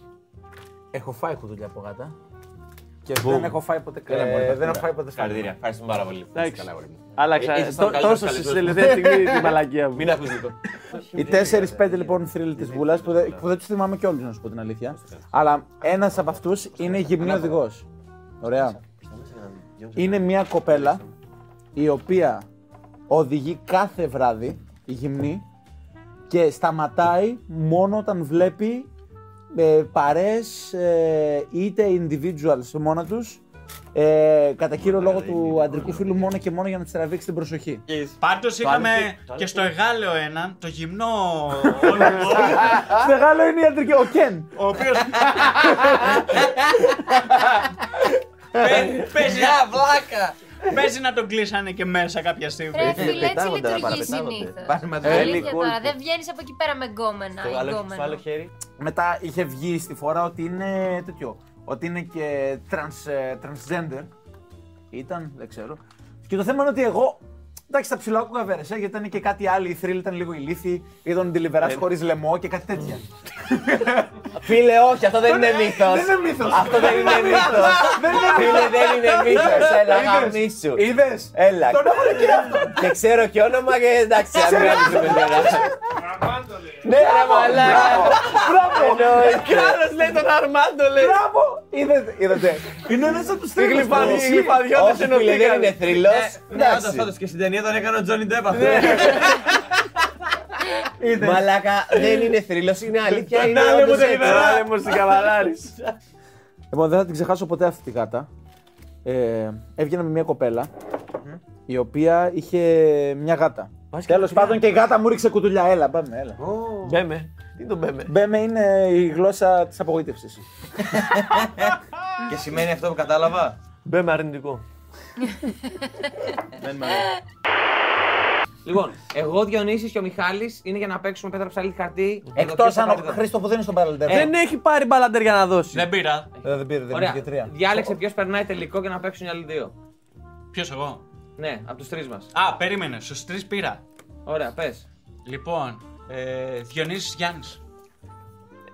Έχω φάει κουτουλιά από γάτα. Και Μπουμ. δεν έχω φάει ποτέ Δεν μπορεί κρέα. να Δεν έχω φάει. φάει ποτέ Συγχαρητήρια. σκαλίδα. Ευχαριστούμε πάρα πολύ. Εντάξει. Καλά, αγόρι μου. Άλλαξα Ε, έχεις τό- τον καλύτερο τόσος στη καλύτερο. τελευταία στιγμή τη μαλακία μου. Μην ακούς Νίκο. Οι 4-5 λοιπόν θρύλοι της Βούλας που, δεν- που δεν τους θυμάμαι κιόλας να σου πω την αλήθεια. Αλλά ένας από αυτούς είναι η γυμνή οδηγός. Ωραία. Είναι μια κοπέλα η οποία οδηγεί κάθε βράδυ η γυμνή και σταματάει μόνο όταν βλέπει ε, παρέες ε, είτε individuals μόνα τους ε, κατά κύριο λόγο του αντρικού φίλου μόνο και μόνο για να της τραβήξει την προσοχή. Πάντως είχαμε το άλλο και στο Εγάλεο έναν, το γυμνό όλο Μεγάλο είναι η αντρική, ο Κεν. ο οποίο. Παίζει βλάκα! Παίζει να τον κλείσανε και μέσα κάποια στιγμή. Ρε φίλε, έτσι πετάγονται να λειτουργεί παραπετάγονται. συνήθως. Πάνε μαζί. Αλήθεια κόλπο. τώρα, δεν βγαίνεις από εκεί πέρα με γκόμενα Το ή άλλο- γκόμενο. Στο άλλο χέρι. Μετά είχε βγει στη φορά ότι είναι τέτοιο. Ότι είναι και trans, ε, transgender. Ήταν, δεν ξέρω. Και το θέμα είναι ότι εγώ. Εντάξει, τα ψηλά άκουγα βέρεσα γιατί ήταν και κάτι άλλο. Η thrill ήταν λίγο ηλίθιη. Είδαν τη λιβερά χωρίς λαιμό και κάτι τέτοια. Φίλε, όχι, αυτό δεν είναι μύθος. Δεν είναι μύθος. Αυτό δεν είναι μύθος. Φίλε, δεν είναι μύθος. Έλα, γαμίσου. Είδες. Έλα. Τον έχω και αυτό. Και ξέρω και όνομα και εντάξει, αν μην κάνουμε τώρα. Ναι, ρε μαλάκα. Μπράβο. Εννοείται. Άλλος λέει τον Αρμάντο, λέει. Μπράβο. Είδε- Είδατε. Είναι ένας από τους Οι τρει. γλυφαδιώτες οι γλυφαδιώτες Όχι, φίλε, δεν είναι θρυλός. Ναι, όντως, όντως και στην ταινία τον έκανε ο Τζόνι Ντέπ αυτό. Μαλάκα, δεν είναι θρύλος, είναι αλήθεια. Είναι Άλλε μου όντως έτσι. τελειβερά. Άλλε μου στην Καβαλάρης. Λοιπόν, δεν θα την ξεχάσω ποτέ αυτή τη γάτα. Ε, έβγαινα με μια κοπέλα η οποία είχε μια γάτα. Τέλος πάντων και η γάτα μου ρίξε κουτουλιά. Έλα, πάμε, έλα. Μπέμε. Τι τον μπέμε. Μπέμε είναι η γλώσσα της απογοήτευσης. Και σημαίνει αυτό που κατάλαβα; Μπέμε αρνητικό. Λοιπόν, εγώ, Διονύσης και ο Μιχάλης είναι για να παίξουμε πέτρα ψαλίδι χαρτί. Εκτός Εδώ ποιος θα αν πάρει ο το- Χρήστο που δεν είναι στον παραλντέρ. Δεν έχει πάρει μπαλαντέρ για να δώσει. Δεν πήρα. Ε, δεν πήρε, δεν Ωραία. είναι και τρία. Διάλεξε ποιος περνάει τελικό και να παίξουν οι άλλοι δύο. Ποιος εγώ; Ναι, από τους τρεις μας. Α, περίμενε, στους τρεις πήρα. Ωραία, πες. Λοιπόν, ε, Διονύσης Γιάννης.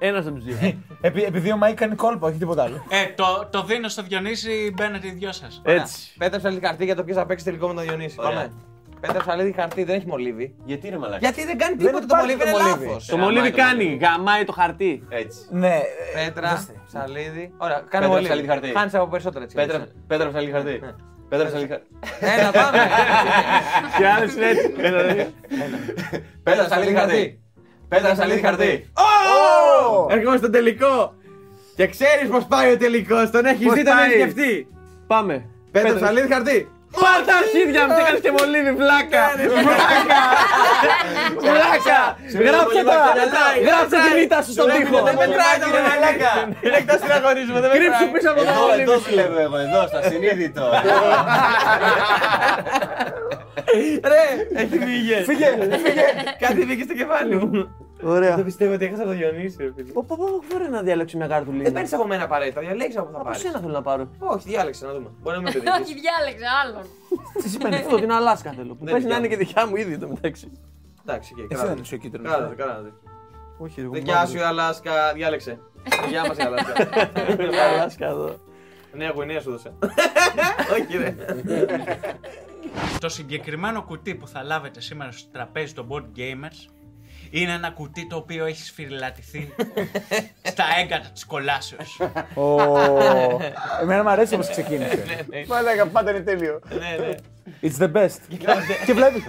Ένας από τους δύο. Επει, επειδή ο Μάικ κάνει κόλπο, όχι τίποτα άλλο. Ε, το, το δίνω στο Διονύση, μπαίνετε οι δυο σας. Έτσι. Πέτρα ψαλίδι χαρτί για το ποιος θα παίξει τελικό με τον Διονύση. Ωραία. Πάμε. Πέτρα ψαλίδι χαρτί δεν έχει μολύβι. Γιατί είναι μαλάκα. Γιατί δεν κάνει Δεν τίποτα το υπάρχει μολύβι, το είναι μολύβι. λάθος. Το μολύβι κάνει. Γαμάει το χαρτί. Έτσι. Ναι. ε, Πέτρα, δώστε. ψαλίδι. Ωραία, κάνε Πέτρα, μολύβι. ψαλίδι, χαρτί. Χάνεις από περισσότερο έτσι. Πέτρα, πέτρα ψαλίδι χαρτί. Πέτρα ψαλίδι χαρτί. Ένα, πάμε. Και άλλος είναι έτσι. Ένα, δύο. Πέτρα ψαλίδι χαρτί. Πέτρα ψαλίδι χαρτί. Έρχομαι στο τελικό. Και ξέρεις πώς πάει ο τελικός. Τον έχεις Πώς δει, τον πάει; έχεις σκεφτεί. Πάμε. Πέτρα ψαλίδι χαρτί. Πάρ' τα αρχίδια μου, τι κάνεις και μολύβι, βλάκα! Βλάκα! Βλάκα! Γράψε τα! Γράψε την ήττα σου στον τοίχο! Δεν μετράει το μαλάκα. Είναι εκτό διαγωνισμού, δεν Κρύψου μετράει. πίσω από το Εδώ, μολύβι εδώ σου! δουλεύω εγώ, εδώ, στα συνείδητο. Ρε, έχει φύγε. Φύγε, φύγε. Κάτι μπήκε στο κεφάλι μου. Ωραία. Δεν πιστεύω ότι έχασα το Διονύση. ρε φίλε. Πω, πω, πω, μπορεί να διαλέξω μια κάρτουλα. Δεν παίρνεις από μένα απαραίτητα, διαλέξει από που θα Από πάρεις. σένα θέλω να πάρω. Όχι, διάλεξε να δούμε. Μπορεί να μην Όχι, πετύχει. διάλεξε άλλον. Τι σημαίνει αυτό, την Αλάσκα θέλω. Που Δεν παίζει να δικιά είναι μου. και δικιά μου ήδη το μεταξύ. Εντάξει, και Εσύ δεν είσαι ο κίτρινος. Κράτα, κράτα. Όχι, εγώ Δικιά σου η Αλάσκα, διάλεξε. Δικιά μας η Αλάσκα. Αλάσκα εδώ. Νέα γουινέα σου δώσε. Όχι, ρε. Το συγκεκριμένο κουτί που θα λάβετε σήμερα στο τραπέζι των board gamers είναι ένα κουτί το οποίο έχεις σφυριλατηθεί στα έγκατα της κολάσεως. Ω, Εμένα μου αρέσει όπως ξεκίνησε. Μαλάκα, πάντα είναι τέλειο. Ναι, ναι. It's the best. Και βλέπεις.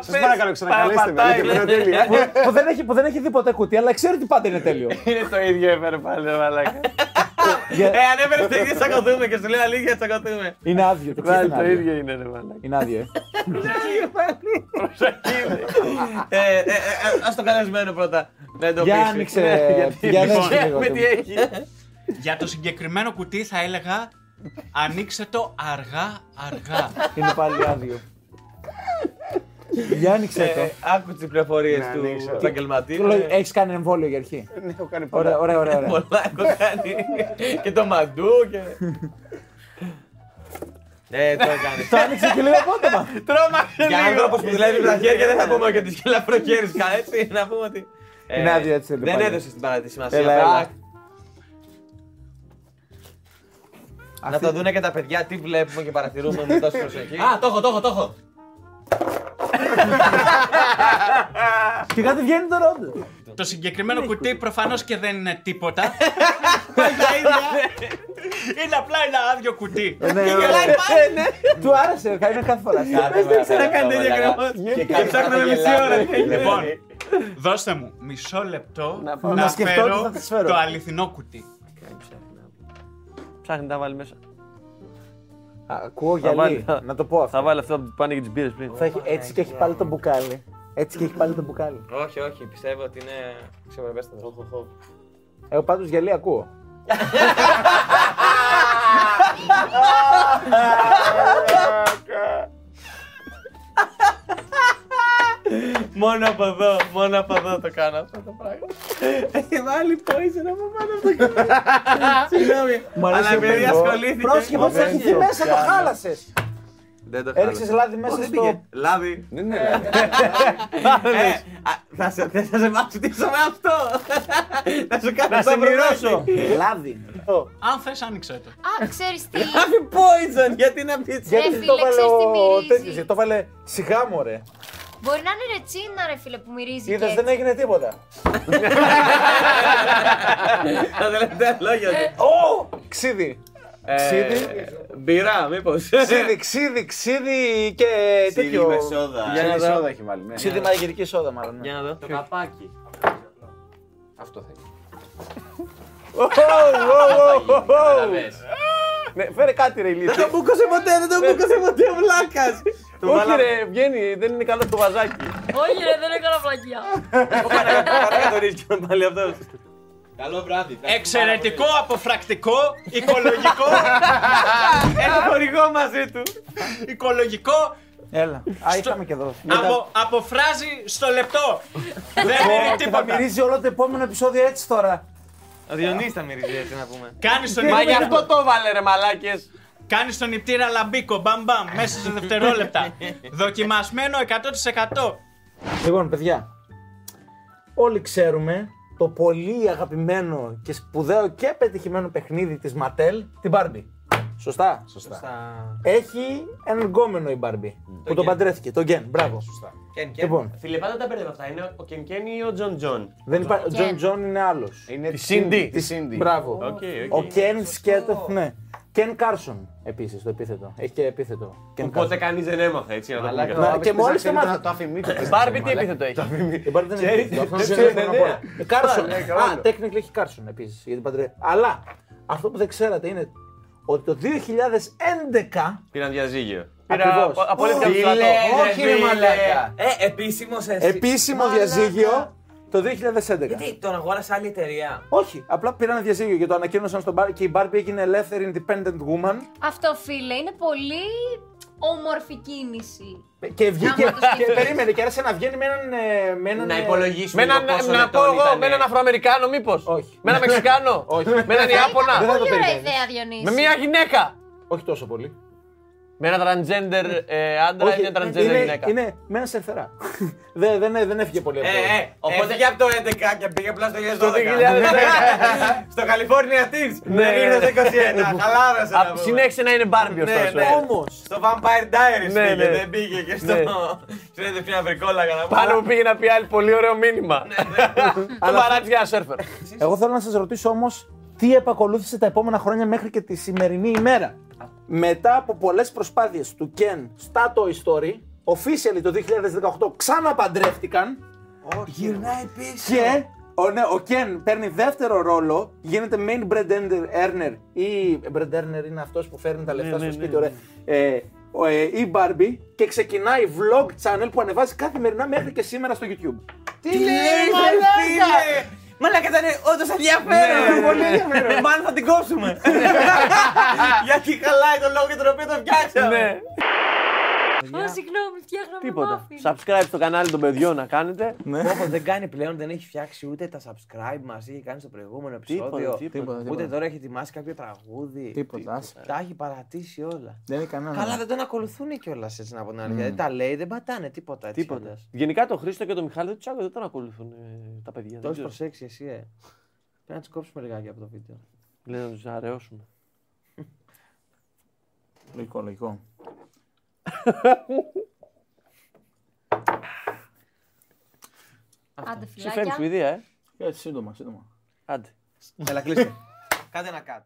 Σας παρακαλώ, ξανακαλέστε με. γιατί είναι τέλειο. που, δεν έχει, που δεν έχει δει ποτέ κουτί, αλλά ξέρει ότι πάντα είναι τέλειο. Είναι το ίδιο έφερε πάλι, ρε μαλάκα. Για- Ε, ανέβαινε στο ίδιο τσακωθούμε και σου λέει αλήθεια τσακωθούμε. Είναι άδειο. Το ξέρεις Πάλι είναι το άδειο. ίδιο είναι, ρε μαλάκα. Είναι άδειο. ε. Ε, ε, ε, ας το καλεσμένο πρώτα. Δεν το Για πείσει. άνοιξε. γιατί- Για Λοιπόν, άνοιξε λίγο. Με τι έχει. Για το συγκεκριμένο κουτί θα έλεγα ανοίξτε το αργά αργά. Είναι πάλι άδειο. Για άνοιξε το. Ε, Άκου τις πληροφορίες Να του ανοίξω. επαγγελματή. Έχεις κάνει εμβόλιο για αρχή; Ναι, έχω κάνει πολλά. Ωραία, ωραία, ωραία. ωραία. Πολλά έχω κάνει. Και το μαντού και. Ε, το έκανε. Το άνοιξε και λίγο απότομα. Τρόμαξε Για λίγο. άνθρωπος που δουλεύει με τα χέρια δεν θα πούμε και τη χελαφροκέρισκα, έτσι. Να πούμε ότι. Ε, Είναι άδειο έτσι, Δεν πάλι. έδωσε την παράδειγμα σημασία. Έλα, Απλά έλα. Να το δούνε και τα παιδιά τι βλέπουμε και παρατηρούμε με τόση προσοχή. Α, το έχω, το έχω, το έχω. Και κάτι βγαίνει τώρα όντως. Το συγκεκριμένο κουτί προφανώς και δεν είναι τίποτα. είναι απλά ένα άδειο κουτί. Ναι, ωραία. Του άρεσε, είναι κάθε φορά. Δεν ξέρω να κάνει τέτοια γραμμάτια. Και ψάχνουμε μισή ώρα. Λοιπόν, δώστε μου μισό λεπτό να να σκεφτώ τι θα φέρω της φέρω. το αληθινό κουτί. Ψάχνει να βάλει μέσα. Ακούω Θα βάλει- γυαλί. Να το πω αυτό. Θα βάλει αυτό που πάνε για τις μπύρες πριν. Θα έχει- Έτσι και έχει πάλι το μπουκάλι. Έτσι και έχει πάλι το μπουκάλι. Όχι, όχι, πιστεύω ότι είναι ξεπερπέστατο. Εγώ πάντως γυαλί ακούω. Μόνο από εδώ, μόνο από εδώ το κάνω αυτό το πράγμα. Έχει βάλει poison από πάνω από το κεφάλι. Συγγνώμη. Μου αρέσει Αλλά ο επειδή Μπέγκο. ασχολήθηκες. Πρόσεχε πως θα έχεις μέσα, το χάλασες. Δεν το Έριξες λάδι μέσα Δεν στο... πήγε. Λάδι. Δεν είναι. Ε, α, Θα σε θα σε μαθητήσω με αυτό. Θα σου κάνω Να το σε μοιράσω. βραδάκι. Λάδι. Αν θες άνοιξε το. Α, ξέρεις τι; Λάδι poison, γιατί να πεις. Ρε Γιατί φίλε, το βάλε ξέρεις τι ο μυρίζει. τέτοιος, γιατί το βάλε σιγά μωρέ. Μπορεί να είναι ρετσίνα, ρε φίλε, που μυρίζει. και Είδες έτσι. δεν έγινε τίποτα. Τα τελευταία λόγια του. Ω! Ξίδι. Ε, Ξίδι. Μπυρά, μήπως. Ξίδι, ξίδι, ξίδι και τέτοιο. με σόδα. Για να Ξένη δω. σόδα έχει βάλει. ναι. Ξίδι μαγειρική σόδα μάλλον. ναι. Για να δω. Το καπάκι. Αυτό θα έχει. Ω, ω, ω, ω, ω. Καταλαβες. Ναι, φέρε κάτι ρε Δεν ηλίθεια. το μπούκωσε ποτέ, δεν το μπούκωσε ποτέ ο βλάκας. Όχι ρε, βγαίνει, δεν είναι καλό το βαζάκι. Όχι, ρε, δεν έκανα πλακιά. Παρά το ρίσκιο πάλι αυτός. Καλό βράδυ. Εξαιρετικό, αποφρακτικό, οικολογικό, Έχει χορηγό μαζί του. οικολογικό, Έλα. Α, είχαμε και εδώ. απο, αποφράζει στο λεπτό. δεν είναι Και θα τίποτα. μυρίζει όλο το επόμενο επεισόδιο έτσι τώρα. Ο Διονύσης θα μυρίζει έτσι να πούμε. Κάνεις τον, Μα γι' νηπτήρα, αυτό το βάλε ρε μαλάκες. Κάνεις τον νηπτήρα λαμπίκο, μπαμ μπαμ, μέσα σε δευτερόλεπτα. Δοκιμασμένο 100%. Λοιπόν, παιδιά, όλοι ξέρουμε το πολύ αγαπημένο και σπουδαίο και πετυχημένο παιχνίδι της Mattel, την Barbie. Σωστά; Σωστά. Έχει έναν γκόμενο η Barbie που τον Ken. παντρέθηκε, τον Ken. Μπράβο. Ken, Ken. Λοιπόν, Φίλε, πάντα τα μπερδεύω αυτά. Είναι ο Ken Ken ή ο John John. δεν υπά... ο Ken. John John είναι άλλος. Είναι Τη Cindy. Τη Cindy. Μπράβο. Οκ, Ο οκ. Ken σκέτο, ναι. Ken Carson επίσης το επίθετο. Έχει και επίθετο. Ken Οπότε Carson. κανείς δεν έμαθε έτσι. Να το πούμε Μαλάκα, και Να, αυτό. το και άπαξ μόλις ξέρει το το- μάθα. Το αφημί του. Μπάρμπι τι επίθετο έχει; Η Barbie δεν έχει επίθετο. Αυτό δεν δεν ξέρει, θέλω να ναι. πω. Η Carson. Ναι, Α, καλό. technically έχει Carson επίσης για την παντρέ. Αλλά αυτό που δεν ξέρατε είναι ότι το 2011 Πήραν διαζύγιο. Πήρα Ακριβώς. απο- απολύθηκα από το στρατό. Όχι, ρε μαλάκα. Ε, επίσημος εσύ. επίσημο διαζύγιο το 2011. Γιατί τον αγόρασε άλλη εταιρεία; Όχι, απλά πήραν διαζύγιο και το ανακοίνωσαν στον Barbie και η Barbie έγινε ελεύθερη independent woman Αυτό, φίλε, είναι πολύ όμορφη κίνηση. και βγήκε Άμα το και σκεφτείς. περίμενε και άρχισε να βγαίνει με έναν. ε, Με έναν Να ε, Με υπολογίσουμε έναν, λίγο πόσο να πω λεπτό εγώ, ήταν. με έναν Αφροαμερικάνο μήπως; Όχι. Με έναν Μεξικάνο; Όχι. Με έναν Δεν Ιάπωνα. θα το Πολύ ωραία περιμένεις. ιδέα, Διονύση. Με μια γυναίκα; Όχι τόσο πολύ. Με ένα transgender ε, άντρα ή μια transgender είναι, γυναίκα. είναι με ένα σερφερά. δεν, δεν, δεν έφυγε πολύ από το. Ε, ε, Οπότε- έφυγε από το 11 και πήγε απλά στο 2012. Το 2010. Στο California Teens. Ναι. Δεν ήρθε το 21. Χαλάρωσε να Απ' πούμε. Συνέχισε να είναι Barbie Ναι, ωστόσο. ναι. Όμως. Στο Vampire Diaries Ναι, πήγε, ναι. δεν πήγε και στο... Ναι. Στην μια βρικόλαγα να Πάνω που πήγε να πει άλλη πολύ ωραίο μήνυμα. Το παράτησε για ένα σερφερ. Εγώ θέλω να σας ρωτήσω όμως τι επακολούθησε τα επόμενα χρόνια μέχρι και τη σημερινή ημέρα; Μετά από πολλές προσπάθειες του Ken στα Toy Story, officially το 2018 ξαναπαντρεύτηκαν Γυρνάει πίσω. και ο, ναι, ο Ken παίρνει δεύτερο ρόλο, γίνεται main bread earner ή bread earner είναι αυτός που φέρνει τα λεφτά ναι, στο ναι, σπίτι, ναι. ωραία. Ε, ο, ε, η Barbie και ξεκινάει vlog channel που ανεβάζει καθημερινά μέχρι και σήμερα στο YouTube. Τι λέει, μαλάκα! Μαλάκα ήταν όντως ενδιαφέρον. Ναι, πολύ ενδιαφέρον. Μάλλον θα την κόψουμε. Γιατί χαλάει τον λόγο για τον οποίο το φτιάξαμε. Ναι. Ω, συγγνώμη, φτιάχναμε Τίποτα. muffin. Subscribe στο κανάλι των παιδιών να κάνετε. Όπως δεν κάνει πλέον, δεν έχει φτιάξει ούτε τα subscribe μας είχε κάνει στο προηγούμενο επεισόδιο. Τίποτα, τίποτα. Τίποτα, Ούτε τίποτα. τώρα έχει ετοιμάσει κάποιο τραγούδι. Τίποτα, άσε. Τα έχει παρατήσει όλα. Δεν είναι κανένα. Καλά, δεν τον ακολουθούν κιόλας έτσι να πω την αλήθεια. Δηλαδή τα λέει, δεν πατάνε τίποτα έτσι. Τίποτα. κιόλας. Γενικά το Χρήστο και το Μιχάλη δεν τους άκουγα, δεν τον ακολουθούν ε, τα παιδιά. Το Δεν έχει ξέρω. προσέξει εσύ, ε. Πρέπει να τους κόψουμε λιγάκι από το βίντεο. Λένε να τους αραιώσουμε. Λογικό, λογικό. Άντε, Σε φέρνει φιλάκια. Σουηδία, ε. Έτσι, σύντομα, σύντομα. Άντε. Έλα, κλείστε. Κάντε ένα cut.